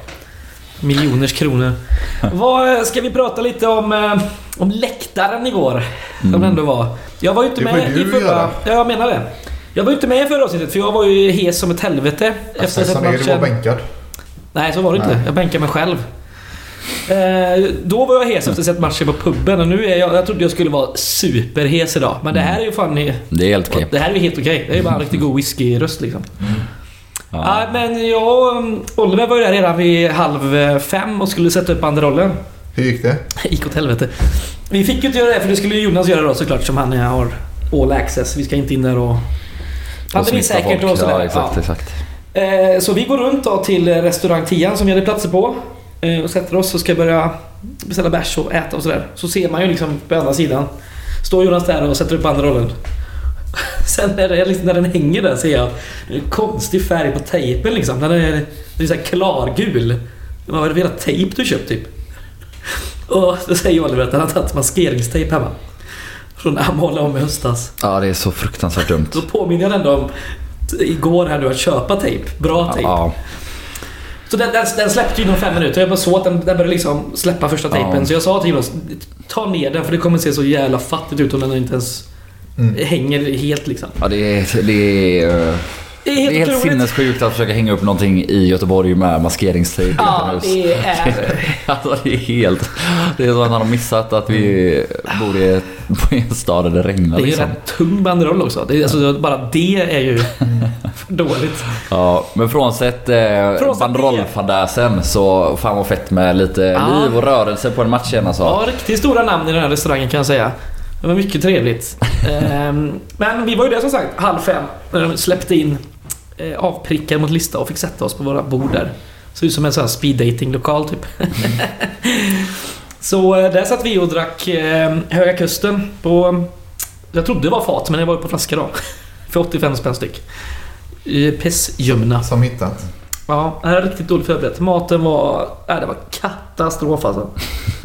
Miljoners kronor. Vad, ska vi prata lite om, eh, om läktaren igår? Som det ändå var. Jag var ju inte Det med i förra... göra. Ja, jag menar det. Jag var ju inte med i förra avsnittet för jag var ju hes som ett helvete. Efter att ha Alltså, du var bänkad. Nej, så var det inte. Nej. Jag bänkade mig själv. Eh, då var jag hes efter att ha sett matchen på puben och nu är jag... Jag trodde jag skulle vara superhes idag. Men det här är ju fan... det är helt okej. Det här är ju helt okej. Det är ju bara en riktigt god whiskyröst liksom. Ja. Ja, men jag och um, Oliver var ju där redan vid halv eh, fem och skulle sätta upp banderollen. Hur gick det? gick åt helvete. Vi fick ju inte göra det för det skulle ju Jonas göra då såklart som han har all access. Vi ska inte in där och Pandemi smitta säkert folk. och sådär. Ja, exakt, Ja. exakt. Eh, Så vi går runt då till eh, restaurang Tian som vi hade platser på. Och sätter oss och ska börja beställa bärs och äta och sådär. Så ser man ju liksom på andra sidan. Står Jonas där och sätter upp andra rollen. Sen när, det, liksom, när den hänger där ser jag en konstig färg på tejpen liksom. Den är, den är så här klargul. Vad är det för jävla tejp du köpt typ? Och då säger Oliver att han har tagit maskeringstejp hemma. Från när han målade om i höstas. Ja, det är så fruktansvärt dumt. Då påminner jag ändå om igår här nu att köpa tejp. Bra tejp. Ja, Så den, den, den släppte ju inom fem minuter. Jag bara såg att den, den började liksom släppa första tejpen. Ja. Så jag sa till Jonas, ta ner den för det kommer se så jävla fattigt ut om den inte ens Mm. hänger helt liksom. ja det är... Det är eh, Det är det är helt, helt sinnessjukt att försöka hänga upp någonting i Göteborg med maskeringstejp Ja, det är... Alltså det är helt... Det är som att han har missat att vi bor i, en stad där det regnar Det är ju liksom. rätt tung banderoll också. Det är, alltså, bara det är ju för dåligt. Ja, men frånsett eh, Frånsett banderollfadäsen så fan vad fett med lite Ja. liv och rörelse på en match igen alltså. Ja, riktigt stora namn i den här restaurangen kan jag säga. Det var mycket trevligt. Ehm, Men vi var ju där som sagt halv fem när de släppte in eh, avprickar mot lista och fick sätta oss på våra bord där. Såg ut som en sån här speed dating lokal typ. Så eh, där satt vi och drack eh, Höga Kusten på... Jag trodde det var fat men det var på flaska då. För 85 spänn styck. I Pessljumna. Som hittat. Ja, det här är riktigt dåligt förberett. Maten var... Nej, det var katastrof alltså.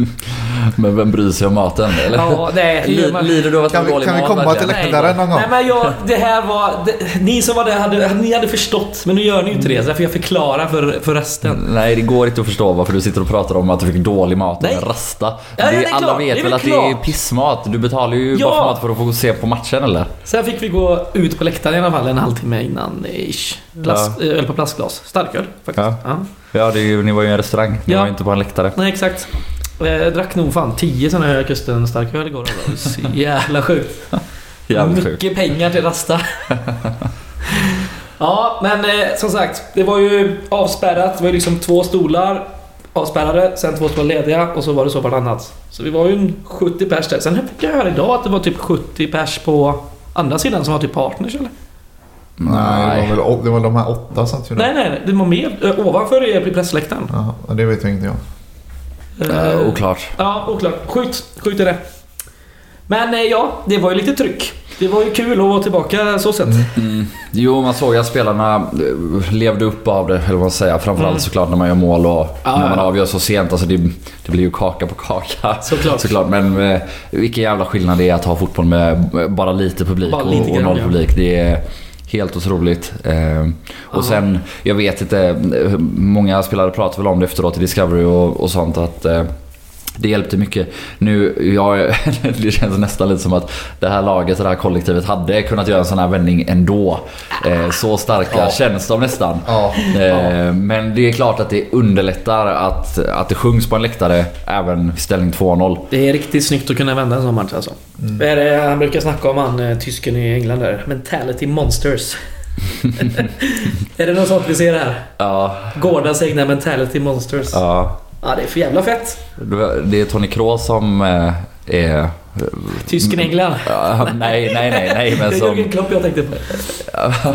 Men vem bryr sig om maten? Eller? Ja, nej. det Lider du av att det Kan var vi, dålig kan vi mat komma till läktaren någon gång? Nej men jag, det här var... Det, ni som var där hade, ni hade förstått, men nu gör ni ju inte det. Så därför jag förklarar för, för resten. Nej, det går inte att förstå varför du sitter och pratar om att du fick dålig mat Nej. av en rasta. Ja, ja, det är alla klart. vet Det är väl att det är klart. pissmat. Du betalar ju Ja. bara för mat för att få se på matchen eller? Sen fick vi gå ut på läktaren i alla fall en halvtimme innan ish. Plast, Öl på plastglas. Starköl faktiskt. Ja. Ja. Ja, det är ju, ni var ju i en restaurang. Ni Ja. var ju inte på en läktare. Nej exakt. Jag drack nog fan 10 sådana Höga Kusten starköl igår. Så jävla sjukt. Jävligt sjukt. Mycket pengar till Rasta. ja, men eh, som sagt. Det var ju avspärrat. Det var ju liksom två stolar avspärrade, sen två stolar lediga och så var det så vartannat. Så vi var ju en 70 pers där. Sen fick jag höra idag att det var typ 70 pers på andra sidan som var typ partners eller? Nej, det var, väl, å- det var de här åtta satt ju där. Nej, nej, nej. Det var mer. Ö, Ovanför är pressläktaren. Jaha, det vet jag inte jag. Eh, Uh, oklart. Ja, oklart. Sjukt. Sjukt är det. Men eh, ja, det var ju lite tryck. Det var ju kul att vara tillbaka så sett. Mm. Jo, man såg att spelarna eh, levde upp av det, eller vad man säger. Framförallt Mm. såklart när man gör mål och Ja, när man ja. avgör så sent. Alltså det, det blir ju kaka på kaka. Såklart. Såklart. Men eh, vilken jävla skillnad det är att ha fotboll med eh, bara lite publik Bara och, lite och grann, noll ja. publik. Det är helt otroligt. Eh, och sen, jag vet inte, eh, många spelare pratar väl om det efteråt i Discovery och, och sånt att eh, det hjälpte mycket. Nu, jag, det känns nästan lite som att det här laget, det här kollektivet hade kunnat göra en sån här vändning ändå. Eh, så starka Ja. känns de nästan. Ja. Eh, men det är klart att det underlättar att, att det sjungs på en läktare även ställning 2-0. Det är riktigt snyggt att kunna vända en sån match alltså. Vad är det han brukar snacka om han eh, tysken i England där? Mentality monsters. är det något sånt vi ser här? Ja, Gårdas egna mentality monsters. Ja. Ja. det är för jävla fett. Det är Tony Kroos som eh, är... Tysken i England. Nej, nej, nej, nej, men det är som... Jürgen Klopp jag tänkte på.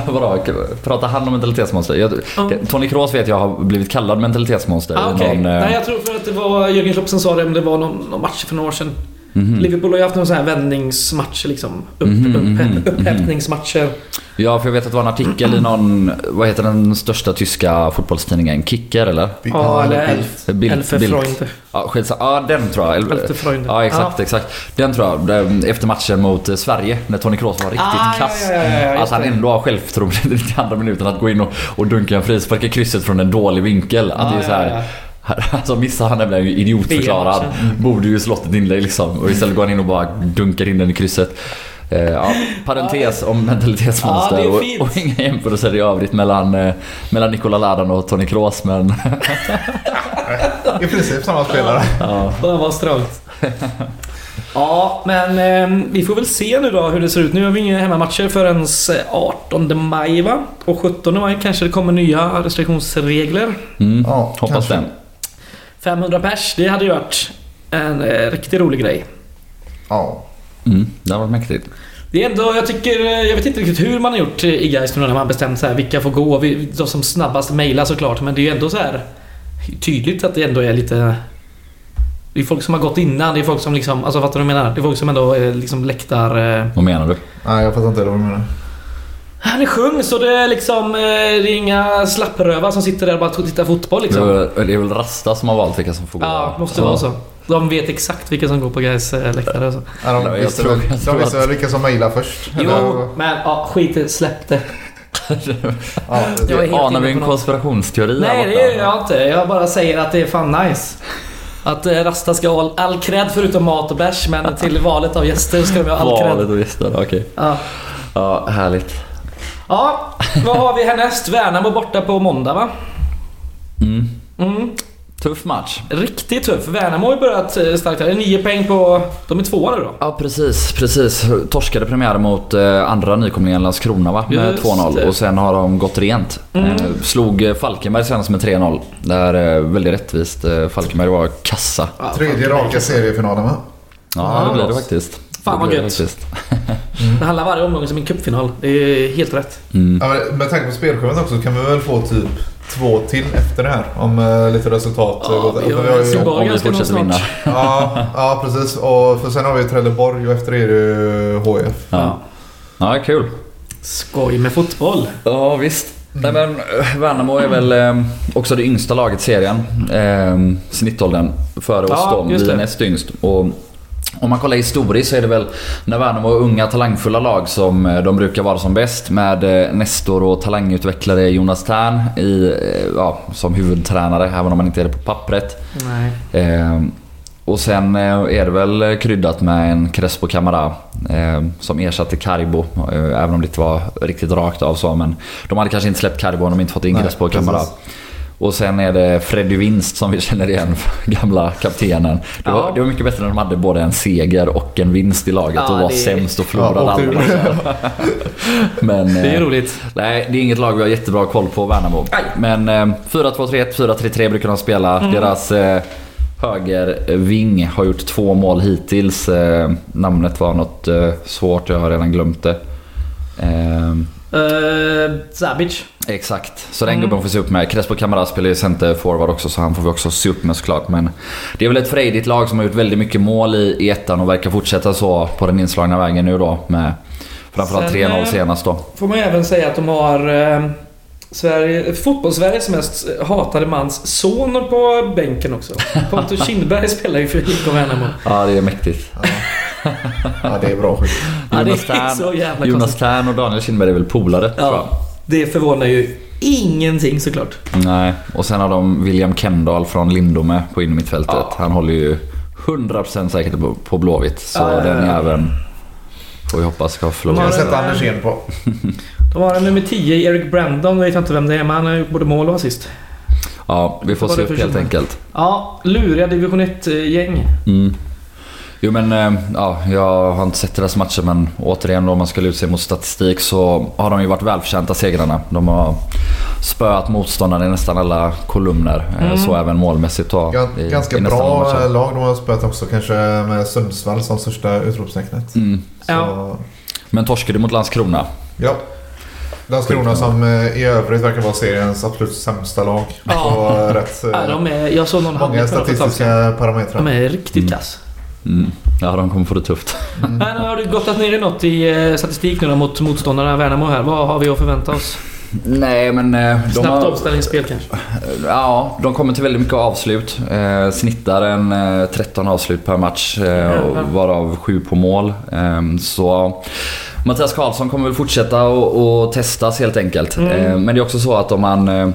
Vadå? Pratar han om mentalitetsmonster? Jag, Ja. Tony Kroos vet jag har blivit kallad mentalitetsmonster. Ah, okej. någon, eh, Nej, jag tror för att det var Jürgen Klopp som sa det, om det var någon, någon match för några år sedan. Mhm. Liverpool har ju haft någon sån här vändningsmatcher liksom. Upp, Mhm, upp, mhm, upphämtningsmatcher. Ja, för jag vet att det var en artikel i någon... Vad heter den största tyska fotbollstidningen? Kicker, eller? Ja, eller. Elf. Bild- Elfe Bild. Freunde. Ja, skitsamma. Ja, den tror jag. Eller- Elfte Freunde. Ja, exakt, exakt. Den tror jag. Efter matchen mot eh, Sverige, när Tony Kroos var riktigt Ah, ja, kass. ja, ja, ja, att han det. ändå har självförtroende i andra minuten att gå in och, och dunka en frispark i krysset från en dålig vinkel. Att det är Ja, så här, ja, Alltså missar han den blev ju idiotförklarad. Borde ju slått ett inlägg liksom. Och istället går han in och bara dunkar in den i krysset. Eh, ja, parentes om mentalitetsmonster Ja, det är och, och inga jämförelser i övrigt mellan, eh, mellan Nikola Ladan och Tony Kroos men I princip samma spelare. ja. Fan vad strångt. Ja, men eh, vi får väl se nu då hur det ser ut. Nu har vi inga hemmamatcher förrän 18 maj va? Och 17 maj kanske det kommer nya restriktionsregler. Mm, Ja, hoppas kanske. det. 500 pers, det hade ju varit en eh, riktigt rolig grej. Ja. Mm, det har varit mäktigt. Det är ändå, jag tycker, eh, jag vet inte riktigt hur man har gjort i Gais nu när man har bestämt så här, vilka får gå. Vi- De som snabbast mejlar såklart, men det är ju ändå så här tydligt att det ändå är lite... Det är folk som har gått innan, det är folk som liksom, alltså fattar du vad jag menar? Det är folk som ändå är liksom läktar... eh, Vad menar du? Nej, jag fattar inte vad du menar. Han är sjung så det är liksom, eh, det är inga slapprövar som sitter där och bara tittar fotboll liksom. Det är väl Rasta som har valt vilka som får gå? Ja, måste vara så. De vet exakt vilka som går på Gais eh, läktare och så. Ja, de Jag visste tror- väl, att- vilka som mejlade först? Jo, Eller- men ja, skit släpp det. Ja, helt Anar vi en konspirationsteori Nej, här det gör jag inte. Jag bara säger att det är fan nice. Att eh, Rasta ska ha all, all cred förutom mat och bärs, men till valet av gäster ska de ha all Valet cred. och gäster, okej. Ja. Ja, härligt. Ja, vad har vi härnäst? Värnamo borta på måndag va? Mm. Mm. Tuff match. Riktigt tuff. Värnamo har ju börjat eh, starkt här. Det är Nio poäng på... De är tvåa nu då. Ja precis, precis. Torskade premiären mot eh, andra nykomlingen Landskrona va? Med Just 2-0 det. och sen har de gått rent. Mm. Eh, slog Falkenberg senast med 3-0. Där eh, väldigt rättvist. Falkenberg var kassa. Ja, Tredje raka seriefinalen va? Ja, Ja. det blir det faktiskt. Fan, vad Det det gött. faktiskt. Det handlar varje omgång som en cupfinal. Det är helt rätt. Mm. Ja, men med tanke på spelschemat också kan vi väl få typ två till efter det här. Om eh, lite resultat. Ja, eh, vi har vi har ju, Helsingborg. Om vi ganska nog vinna. snart. ja, ja, precis. Och för sen har vi Trelleborg och efter är det ju HF. Ja. ja, kul. Skoj med fotboll. Ja, visst. Nej, men eh, Värnamo är väl eh, också det yngsta laget i serien. Eh, snittåldern före oss Ja, då. Vi är det. näst yngst. Och om man kollar historiskt så är det väl när Värnamo är unga talangfulla lag som eh, de brukar vara som bäst. Med eh, Nestor och talangutvecklare Jonas Tern i, eh, ja, som huvudtränare, även om man inte är det på pappret. Nej. Eh, och sen är det väl kryddat med en Crespo Camara eh, som ersatte Karibo. Eh, även om det inte var riktigt rakt av så. Men de hade kanske inte släppt Karibo om de inte fått in Nej, Crespo Camara. precis. Och sen är det Freddy Winst som vi känner igen, gamla kaptenen. Det, var, Ja. det var mycket bättre när de hade både en seger och en vinst i laget Ja, och var det- sämst och Ja, förlorade och alla. Men, Det är eh, roligt. Nej, det är inget lag vi har jättebra koll på, Värnamo. Nej. Men eh, 4-2-3-1, 4-3-3 brukar de spela. Mm. Deras eh, högerving har gjort två mål hittills. Eh, namnet var något eh, svårt, jag har redan glömt det. Uh, Zabic. Exakt, så den Mm. gubben får se upp med. Crespo Camara spelar ju center forward också så han får vi också se upp med såklart. Men det är väl ett frejdigt lag som har gjort väldigt mycket mål i, i ettan och verkar fortsätta så på den inslagna vägen nu då. Med framförallt Sen, 3-0 eh, senast då. Får man ju även säga att de har eh, Sverige, fotbollssveriges mest hatade mans son på bänken också. Pontus Kindberg spelar ju för IK Värnamo. Ja, det är mäktigt. Ja, det är bra skit. Ja, det Jonas är så jävla Tern, Jonas. Tern och Daniel Kindberg är väl polare tror jag. Ja, det förvånar ju ingenting såklart. Nej, och sen har de William Kendall från Lindome på innermittfältet. Ja. Han håller ju 100% säkert på, på Blåvitt. Så Ja, ja, den ja. jäveln får vi hoppas ska De förlora. har Ja, sett ja. Andersén på. De har en nummer 10, Eric Brandon, vet jag inte vem det är, men han har gjort både mål och assist. Ja, vi får se det upp helt enkelt. Ja, luriga division 1-gäng. Mm. Jo men eh, ja, jag har inte sett deras matcher men återigen om man ska luta sig mot statistik så har de ju varit välförtjänta segrarna. De har spöat motståndarna i nästan alla kolumner. eh, Mm. Så även målmässigt då. I- Ganska i bra matcher. lag de har spelat också. Kanske med Sundsvall som största utropstecknet. Mm. Ja. Men torskade mot Landskrona. ja. Landskrona som eh, i övrigt verkar vara seriens absolut sämsta lag. Ja. På rätt, eh, Ja, de är, jag såg någon många statistiska parametrar. De är riktigt kass. Mm. Ja, de kommer få det tufft. Men har du gått ner i något i eh, statistik nu då mot motståndarna Värnamo här? Vad har vi att förvänta oss? Nej men eh, de Snabbt har, omställningsspel kanske? Ja, de kommer till väldigt mycket avslut. Eh, snittar en eh, 13 avslut per match, eh, varav 7 på mål. Eh, så Mattias Karlsson kommer väl fortsätta och, och testas helt enkelt. Mm. Eh, men det är också så att om man eh,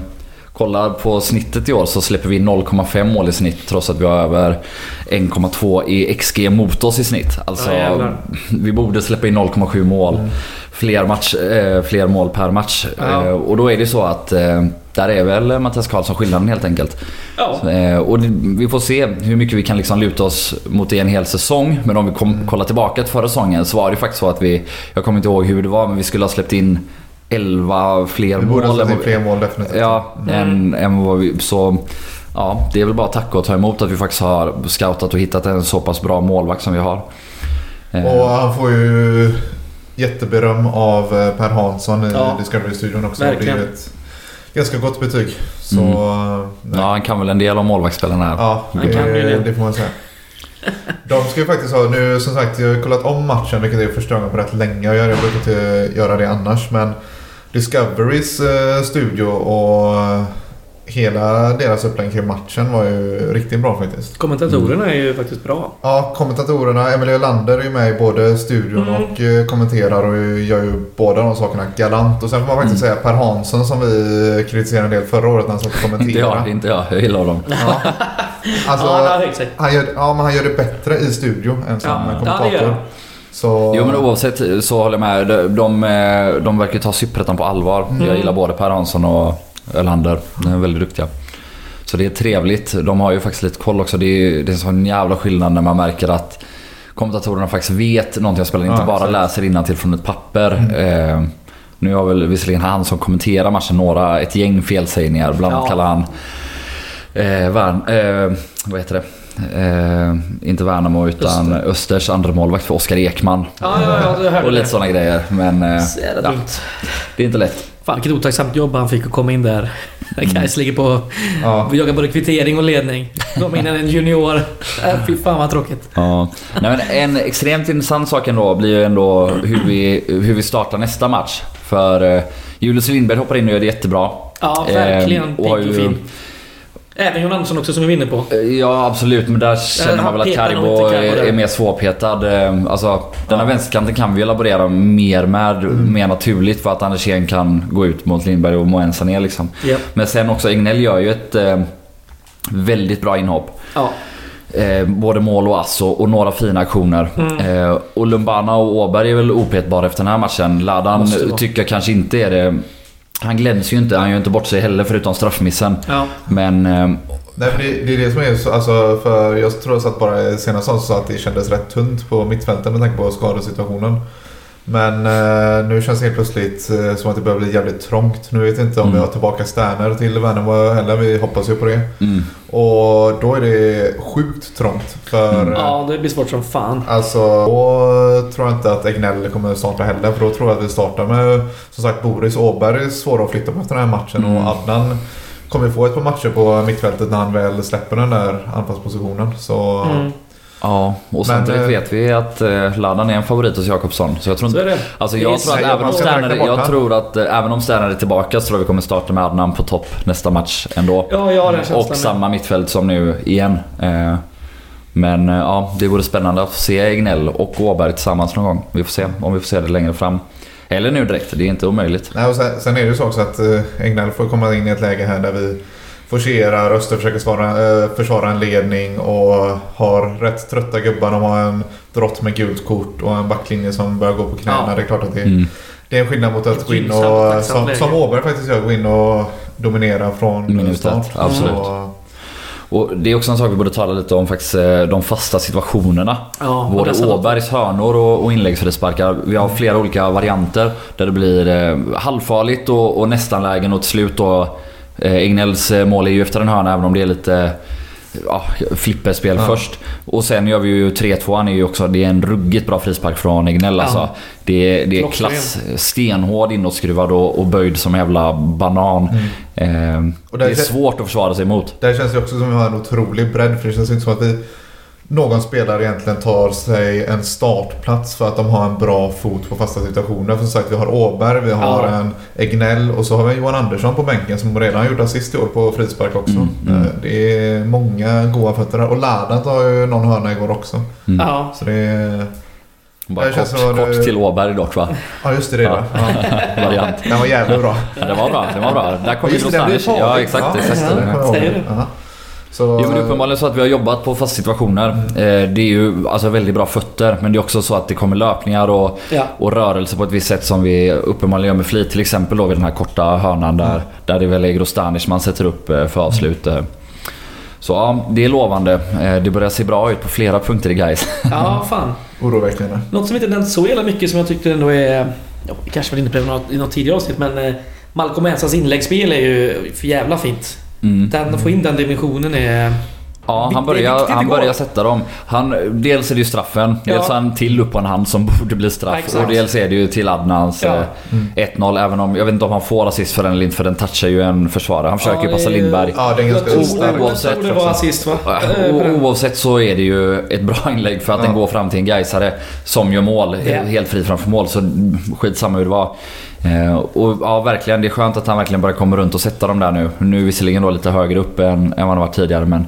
kollar på snittet i år så släpper vi 0,5 mål i snitt trots att vi har över 1,2 i XG mot oss i snitt. Alltså, Ja, vi borde släppa in 0,7 mål. Fler, match, eh, fler mål per match. Ja. Eh, och då är det så att eh, där är väl Mattias Karlsson skillnaden helt enkelt. Ja. Eh, och vi får se hur mycket vi kan liksom luta oss mot det en hel säsong. Men om vi kom, kollar tillbaka till förra säsongen så var det faktiskt så att vi, jag kommer inte ihåg hur det var, men vi skulle ha släppt in 11 fler borde ha mål. än in vad- fler mål definitivt. Ja, än, än vad vi... Så ja, det är väl bara att tacka och ta emot att vi faktiskt har scoutat och hittat en så pass bra målvakt som vi har. Eh, Och han får ju jätteberöm av eh, Per Hansson i Ja. Discovery-studion också. Verkligen. Det är ett ganska gott betyg. Så... Mm. eh. Ja, han kan väl en del om målvaktsspelarna här. Ja, Han kan ju det, det. det får man säga. De ska ju faktiskt ha, nu som sagt, jag har kollat om matchen vilket är första gången på rätt länge. Jag, jag brukar inte göra det annars men Discoverys eh, studio och eh, hela deras upplägg kring matchen var ju riktigt bra faktiskt. Kommentatorerna är ju faktiskt bra. Ja, kommentatorerna, Emilie Lander är ju med i både studion Mm. och eh, kommenterar och gör ju båda de sakerna galant. Och sen får man faktiskt säga Per Hansson som vi kritiserade en del förra året när han satt och Inte jag, kommenterade. inte jag. Jag gillar dem. Ja. Alltså, ja, han har han gör, ja, men han gör det bättre i studio än som Ja, kommentator. ja, det. Så, Jo men oavsett så håller jag med. De, de, eh, de verkar ta Superettan på allvar. Mm. Jag gillar både Per Hansson och Ölander. De är väldigt duktiga. Så det är trevligt. De har ju faktiskt lite koll också. Det är, det är en sån jävla skillnad när man märker att kommentatorerna faktiskt vet någonting om spelet. Inte Ja, bara exakt. läser innantill från ett papper. Mm. Eh, nu har väl visserligen han som kommenterar matchen några, ett gäng felsägningar. Bland annat Ja. kallar han eh, Värn, eh, vad heter det? Eh, inte Värnamo utan Östers andra målvakt för Oskar Ekman. Ja, ja, ja, hörde Och lite det. sådana grejer. Men eh, ja, det är inte lätt. Fan vilket otacksamt jobb han fick att komma in där. När Gais ligger på ja. jagar både kvittering och ledning. Kom in en junior. Äh, fy fan vad tråkigt. Ja. Nej, men en extremt intressant sak ändå blir ju ändå hur vi, hur vi startar nästa match. För eh, Julius Lindberg hoppar in och gör det jättebra. Ja, Eh, verkligen. och har ju- fin. Även Jon Andersson också som vi är inne på. Eh, Ja absolut, men där känner man han väl att Karibo är, mer svårpetad. Eh, Alltså, den här vänsterkanten kan vi laborera mer med, Mm. mer naturligt för att Andersén kan gå ut mot Lindberg och Moensa ner liksom. Ja. Men sen också, Egnell gör ju ett eh, väldigt bra inhopp. ja. Eh, både mål och ass och, några fina aktioner. Mm. Eh, och Lumbana och Åberg är väl opetbara efter den här matchen. Ladan tycker jag kanske inte är det. Han glänser ju inte, han gör inte bort sig heller förutom straffmissen. ja. Men eh, Nej, det, det är det som är så, alltså, för jag tror jag satt bara senast sa att det kändes rätt tunt på mittfältet med tanke på skadesituationen. Men eh, nu känns det helt plötsligt eh, som att det börjar bli jävligt trångt. Nu vet jag inte om Mm. vi har tillbaka Sterner till Värnamo heller. Vi hoppas ju på det. mm, Och då är det sjukt trångt. För Mm. eh, ja, det blir svårt som fan. Alltså, då tror jag inte att Egnell kommer starta heller. För då tror jag att vi startar med, som sagt, Boris Åberg är svåra att flytta på efter den här matchen. Mm. Och Adnan kommer få ett par matcher på mittfältet när han väl släpper den där anfallspositionen. Så... Mm. ja, och samtidigt eh, vet vi att eh, Ladan är en favorit hos Jakobsson. Så jag tror inte... Alltså jag tror att även om Sterner, jag tror att eh, även om Sterner är tillbaka så tror jag vi kommer starta med Adnan på topp nästa match ändå. Ja, jag har den känslan. Och samma mittfält som nu igen. Eh, Men eh, ja, det vore spännande att få se Egnell och Åberg tillsammans någon gång. Vi får se om vi får se det längre fram. Eller nu direkt, det är inte omöjligt. Nej, och sen, sen är det ju så också att eh, Egnell får komma in i ett läge här där vi forcerar, Öster försöker svara, eh, försvara en ledning och har rätt trötta gubbar. De har en drott med gult kort och en backlinje som börjar gå på knäna. Ja. Det är klart att det, Mm. det är en skillnad mot att gå in och, som, som Åberg faktiskt gör, gå in och dominera från start. absolut. Så, Och det är också en sak vi borde tala lite om faktiskt, eh, de fasta situationerna. Ja, och Både Åbergs hörnor och, och inläggsfrisparkar. Vi har flera olika varianter där det blir eh, halvfarligt och, och nästan lägen och till slut då Egnells eh, mål är ju efter en hörna även om det är lite ja, flipperspel Ja. först. Och sen gör vi ju 3-2 han är ju också, det är en ruggigt bra frispark från Egnell Ja. alltså. Det är, det är klass, stenhård inåtskruvad och, och böjd som jävla banan. Eh, Och det är svårt att försvara sig emot. Där känns det också som att vi har en otrolig bredd. För det känns inte som att vi, någon spelare egentligen tar sig en startplats för att de har en bra fot på fasta situationer. För som sagt, vi har Åberg, vi har Ja. en Egnell och så har vi Johan Andersson på bänken som redan har gjort assist i år på frispark också. Mm, mm. Eh, Det är många goda fötter där. Och Ladan tar ju någon hörna igår också. Ja, Så det är... Bara Det känns kort, som att kort det- till Åberg dock va? Ja just det, det det. Ja. Variant. Den var jävligt bra. Ja, det var bra, det var bra. Där kom ju Just det, blev Grosanic. Ja exakt, Ja, exakt. ja, det Så, Jo men det är uppenbarligen så att vi har jobbat på fasta situationer. Eh, Det är ju alltså väldigt bra fötter men det är också så att det kommer löpningar och, ja. och rörelse på ett visst sätt som vi uppenbarligen gör med flit. Till exempel då vid den här korta hörnan där, där det väl är Grostanic man sätter upp eh, för avslut. eh. Så ja, det är lovande. Det börjar se bra ut på flera punkter i guys. ja, fan. Oroväckande. Något som inte nämnts så jävla mycket som jag tyckte ändå är... Ja, vi kanske var inne på det i något, tidigare avsnitt men Malcolm Ensas inläggsspel är ju för jävla fint. Mm. Den, att få in den dimensionen är... Ja, han börjar, han börjar sätta dem. Han, dels är det ju straffen. Dels Ja. har han till upp på en hand som borde bli Ja, straff. exakt. och dels är det ju till Adnans Ja. eh, 1-0. Även om, jag vet inte om han får assist för den eller inte för den touchar ju en försvarare. Han försöker ju Ja, passa Lindberg. Ja, det är ganska det- oavsett Jag tror det var assist va? Ja, Eh, o- den. Oavsett så är det ju ett bra inlägg för att Ja. den går fram till en Gaisare som gör mål. Ja. Helt fri framför mål. Så skitsamma hur det var. Eh, och ja, verkligen. Det är skönt att han verkligen börjar komma runt och sätta dem där nu. Nu visserligen då lite högre upp än, än vad han varit tidigare. Men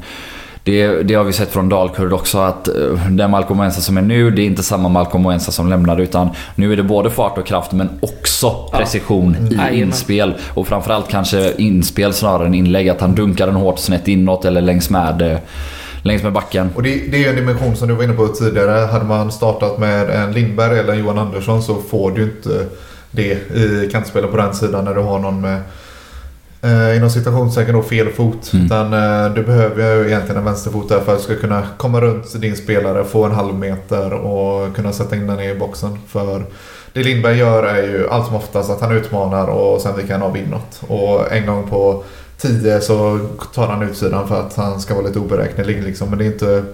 det, det har vi sett från Dalkurd också att eh, den Malcolm Moensa som är nu, det är inte samma Malcolm Moensa som lämnade. Utan nu är det både fart och kraft men också precision i Jajamän. inspel. Och framförallt kanske inspel snarare än inlägg. Att han dunkar den hårt snett inåt eller längs med, eh, längs med backen. Och det, det är en dimension som du var inne på tidigare. Hade man startat med en Lindberg eller en Johan Andersson så får du inte det i kantspelare på den sidan när du har någon med eh, inom citationstecken då fel fot. Mm. Utan eh, du behöver ju egentligen en vänsterfot där för att du ska kunna komma runt din spelare, få en halv meter och kunna sätta in den i boxen. För det Lindberg gör är ju allt som oftast att han utmanar och sen viker han av inåt. Och en gång på 10 så tar han utsidan för att han ska vara lite oberäknelig liksom. Men det är inte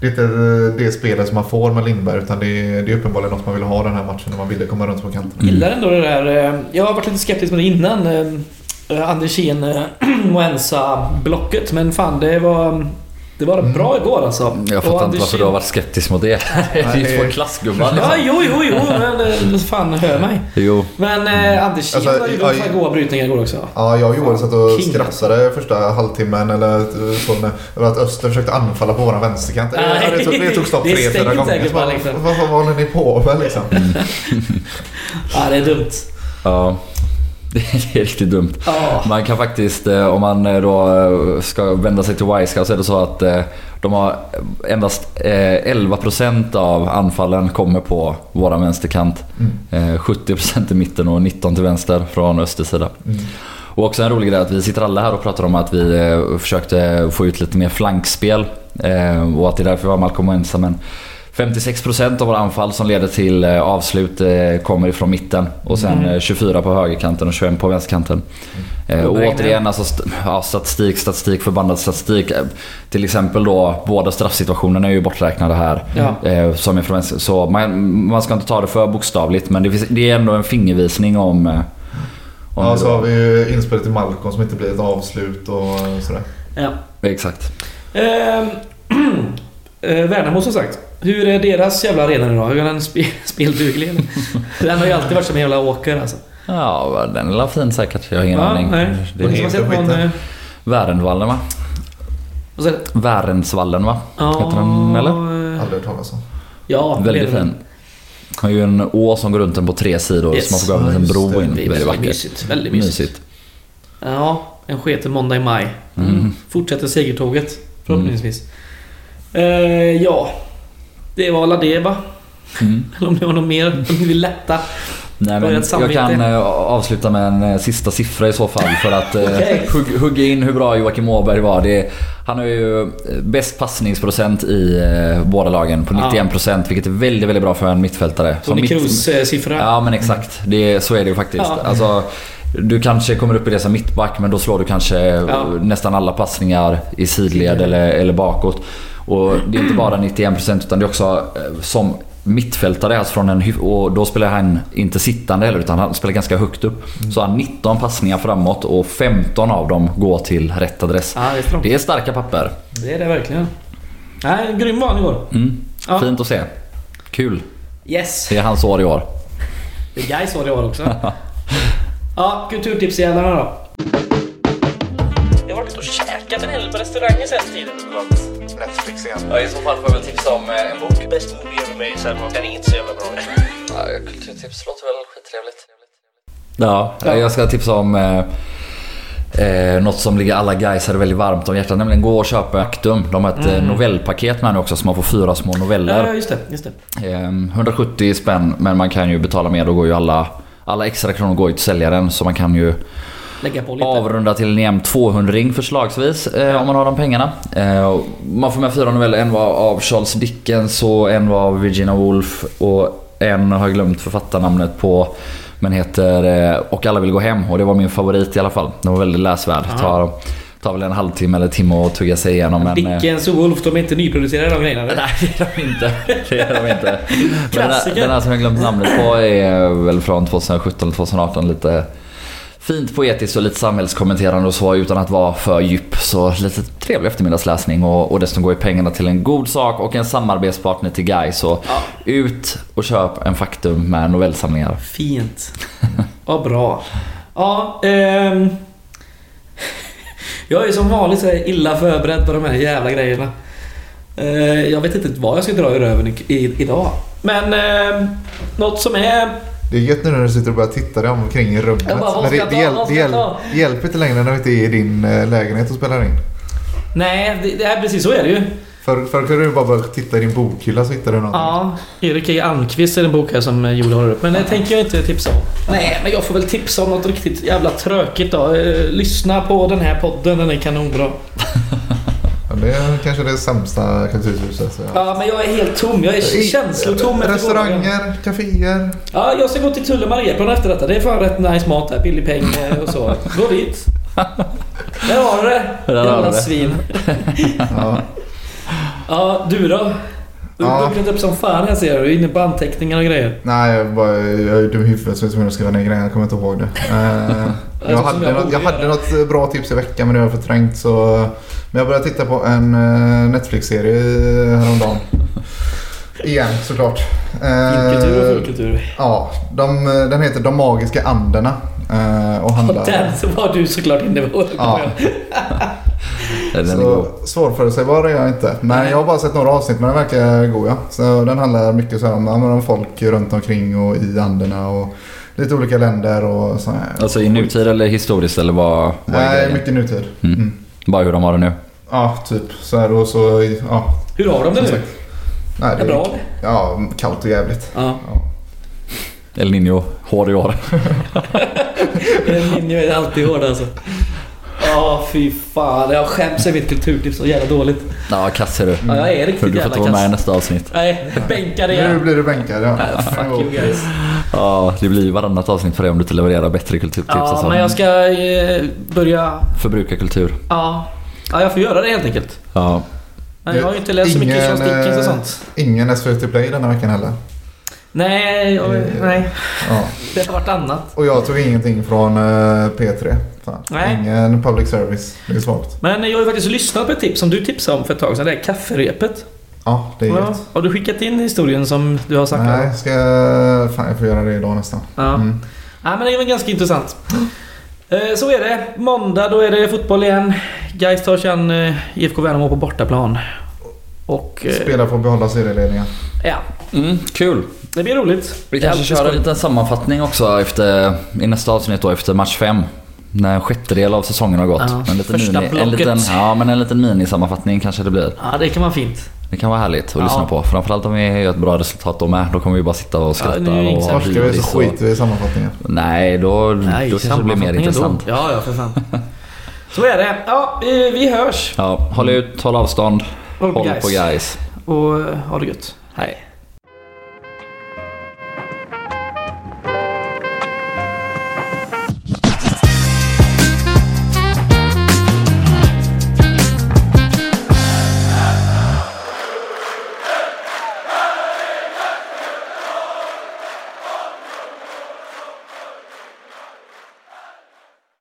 det, är inte eh, det spelet som man får med Lindberg utan det är, det är uppenbarligen något man vill ha den här matchen när man ville komma runt på kanten. gillar ändå det där. Eh, jag har varit lite skeptisk med det innan. Eh, Andersén och Moensa-blocket. Men fan, det var, det var bra igår alltså. Jag fattar inte varför du har varit skeptisk mot det. Det är ju två klassgubbar Ja, liksom. jo, jo, jo. Men eh, fan, hör mig. Jo. Men eh, Andersén Alltså, var ju ja, fan goa brytningar igår också. Ja, jag och Joel satt och King, skrattade första halvtimmen eller så när, över att Öster försökte anfalla på våran vänsterkant. Nej. Ja, det, tog, det tog stopp tre, fyra gånger. säkert bara, Vad, liksom. vad, vad håller ni på med liksom? Ja, det är dumt. Ja. Det är riktigt dumt. Ja. Man kan faktiskt, eh, om man eh, då eh, ska vända sig till Wisecout så är det så att de har endast eh, 11% av anfallen kommer på våran vänsterkant. Mm. Eh, 70% i mitten och 19% till vänster från Östers sida. Mm. Och också en rolig grej att vi sitter alla här och pratar om att vi försökte få ut lite mer flankspel. Och att det är därför vi har Malcolm Moensa. Men 56% av våra anfall som leder till eh, avslut eh, kommer ifrån mitten. Och sen Mm. eh, 24 på högerkanten och 21 på vänsterkanten. Och återigen alltså st- ja, statistik, statistik, förbannad statistik. Till exempel då båda straffsituationerna är ju borträknade här. Ja. Eh, som är från. Så man, man ska inte ta det för bokstavligt men det, finns, det är ändå en fingervisning om... om Ja, så har vi ju inspelet till Malcolm som inte blir ett avslut och sådär. Ja. Exakt. Ehm, eh, Värnamo som sagt. Hur är deras jävla arena nu då? Hur är den spe, spelduglig? Den har ju alltid varit som en jävla åker alltså. Ja, den är väl fin säkert. Jag har ingen Ja, aning. nej. Det är har sett någon... eh, Värensvallen va? Vad säger du? Värensvallen va? Ja, Heter den, eller? eh, Aldrig hört talas om. Ja, Väldigt fin. Har ju en å som går runt den på tre sidor Yes. så man får gå över en Ja, bro in. Det är Väldigt vackert. mysigt. Väldigt mysigt. Mysigt. Ja, en sketen måndag i maj. Mm. Fortsätter segertåget förhoppningsvis. Eh, ja, det var alla det va? Mm. Eller om det var något mer om ni vill lätta. Nej, men jag kan eh, avsluta med en eh, sista siffra i så fall för att eh, hugg, hugga in hur bra Joakim Åberg var. Det, är- han har ju bäst passningsprocent i båda lagen på Ja. 91% vilket är väldigt, väldigt bra för en mittfältare. Tony mitt- Kroos eh, siffra. Ja men exakt. Det, så är det ju faktiskt. Ja. Alltså, du kanske kommer upp i det som mittback men då slår du kanske Ja. nästan alla passningar i sidled eller, eller bakåt. Och det är inte bara 91% utan det är också eh, som mittfältare, alltså från en, och då spelar han inte sittande heller utan han spelar ganska högt upp. Så han har 19 passningar framåt och 15 av dem går till rätt adress. Ja, det är. Det är starka papper. Det är det verkligen. Nej, grym var han igår. Mm. Ja. Fint att se. Kul. Yes! Det är hans år i år. Det är Gais var det var också. ja, kulturtipsjävlarna då. Jag har varit och käkat en hel på restauranger sen tiden. Netflix igen. Ja, I så fall får jag väl tipsa om eh, en bok. Bäst movie ever made. Den är inte så jävla bra. Ja, kulturtips låter väl skittrevligt. Ja, jag ska tipsa om eh, eh, något som ligger alla guys väldigt varmt om hjärtat. Nämligen gå och köpa Actum. De har ett mm. novellpaket med nu också så man får fyra små noveller. Ja, just det. Just det. Eh, 170 spänn men man kan ju betala mer. Då går ju alla, alla extra kronor går ju till säljaren. Så man kan ju Lägga på lite. avrunda till en jämn 200 förslagsvis eh, om man har de pengarna. Eh, man får med fyra noveller. En var av Charles Dickens och en var av Virginia Woolf och en har jag glömt författarnamnet på. Men heter eh, Och alla vill gå hem och det var min favorit i alla fall. Den var väldigt läsvärd. Tar, tar väl en halvtimme eller timme att tugga sig igenom. Men, eh, Dickens och Wolf, de är inte nyproducerade de grejerna. Nej, det är de inte. Det är de inte. Den, här, den här som jag glömt namnet på är väl från 2017 2018 lite fint poetiskt och lite samhällskommenterande och så utan att vara för djup. Så lite trevlig eftermiddagsläsning och, och dessutom går ju pengarna till en god sak och en samarbetspartner till Guy. Så ut och köp en Faktum med novellsamlingar. Fint. Vad bra. Ja, ehm... Jag är som vanligt så illa förberedd på de här jävla grejerna. Eh, jag vet inte vad jag ska dra i röven idag. Men eh, något som är... Det är gött nu när du sitter och börjar titta dig omkring i rummet. Jag bara, Men det, det, hjäl, det, hjäl, det hjälper inte längre när du inte är i din eh, lägenhet och spelar in. Nej, det, det är precis så är det ju. Förr för kunde du bara titta i din bokhylla så hittade du någonting. Ja, Erik E. Almqvist är en bok här som eh, Joel håller upp. Men det tänker jag inte tipsa om. Nej, men jag får väl tipsa om något riktigt jävla tråkigt då. Eh, Lyssna på den här podden, den är kanonbra. Det är kanske det sämsta kulturhuset. Så ja. Ja, men jag är helt tom. Jag är känslotom. Restauranger, kaféer. Ja, jag ska gå till Tulle Mariaplan efter detta. Det är fan rätt nice mat där. Billig peng eh, och så. Gå dit. Där har du det. Jävla svin. Ja. Ja, du då? Du har Ja. bucklat upp som fan här ser. Du inne på anteckningar och grejer. Nej, jag, bara, jag är dum i huvudet så jag är tvungen att skriva ner grejerna. Jag kommer inte ihåg det. Eh, jag, hade jag något, jag hade något eh, bra tips i veckan men det har jag förträngt. Så, men jag började titta på en eh, Netflix-serie häromdagen. Igen såklart. Finkultur och. Ja, de, den heter De magiska anderna. Och handlar... Och den så var du såklart inne på. Ja. Den är Så svårförutsägbar är jag inte. Men jag har bara sett några avsnitt men den verkar god ja. Så den handlar mycket så här om, ja, om folk runt omkring och i anderna och lite olika länder och så här. Alltså i nutid eller historiskt eller vad, vad Nej, grejen? mycket nutid. Mm. Mm. Bara hur de har det nu. Ja, typ. Så här och så, ja. Hur har de det nu? Nej, Det är bra. Ja, kallt och jävligt. Ja. El Nino, hård i år. En linje är alltid hård alltså. Ja, fy fan. Jag skäms över mitt kulturtips så jävla dåligt. Ja, kass är du. Ja, jag är För riktigt du får jävla inte vara med i nästa avsnitt. Nej, bänkar Nu igen. blir du bänkad ja. Nej, Fuck you guys. Ja, det blir varannat avsnitt för dig om du inte levererar bättre kulturtips. Ja, alltså. men jag ska eh, börja... Förbruka kultur. Ja. ja, jag får göra det helt enkelt. Ja. Nej, jag har ju inte läst så mycket Charles Dickens och eh, sånt. Ingen SVT Play den här veckan heller. Nej, jag, Eh. nej. Ja. Det har varit annat. Och jag tog ingenting från eh, P3. Fan. Nej. Ingen public service. Det är svagt. Men jag har ju faktiskt lyssnat på ett tips som du tipsade om för ett tag sedan. Det är kafferepet. Ja, det är Ja. gött. Har du skickat in historien som du har sagt? Nej, ska jag... Fan, jag får göra det idag nästan. Ja. Mm. ja, men det är väl ganska intressant. Eh, Så är det. Måndag då är det fotboll igen. Gais tar sig an IFK Värnamo på bortaplan. Och eh, Spelare får behålla serieledningen. ja, Mm, kul. Det blir roligt. Vi kanske kör en liten sammanfattning också efter, i nästa avsnitt då efter match 5. När en sjättedel av säsongen har gått. Ja, en, liten första mini, en, liten, ja, men en liten minisammanfattning kanske det blir. Ja, det kan vara fint. Det kan vara härligt att Ja. lyssna på. Framförallt om vi gör ett bra resultat då med. Då kommer vi bara sitta och skratta Ja, ju och Torskar vi så skiter vi i sammanfattningen. Nej, då, Nej, då kanske det blir mer intressant. då. Ja, ja, för fan. Så är det. Ja, vi, vi hörs. Ja, håll ut, håll avstånd, Håll på håll guys. på guys. Och eh, ha det gött. Hej.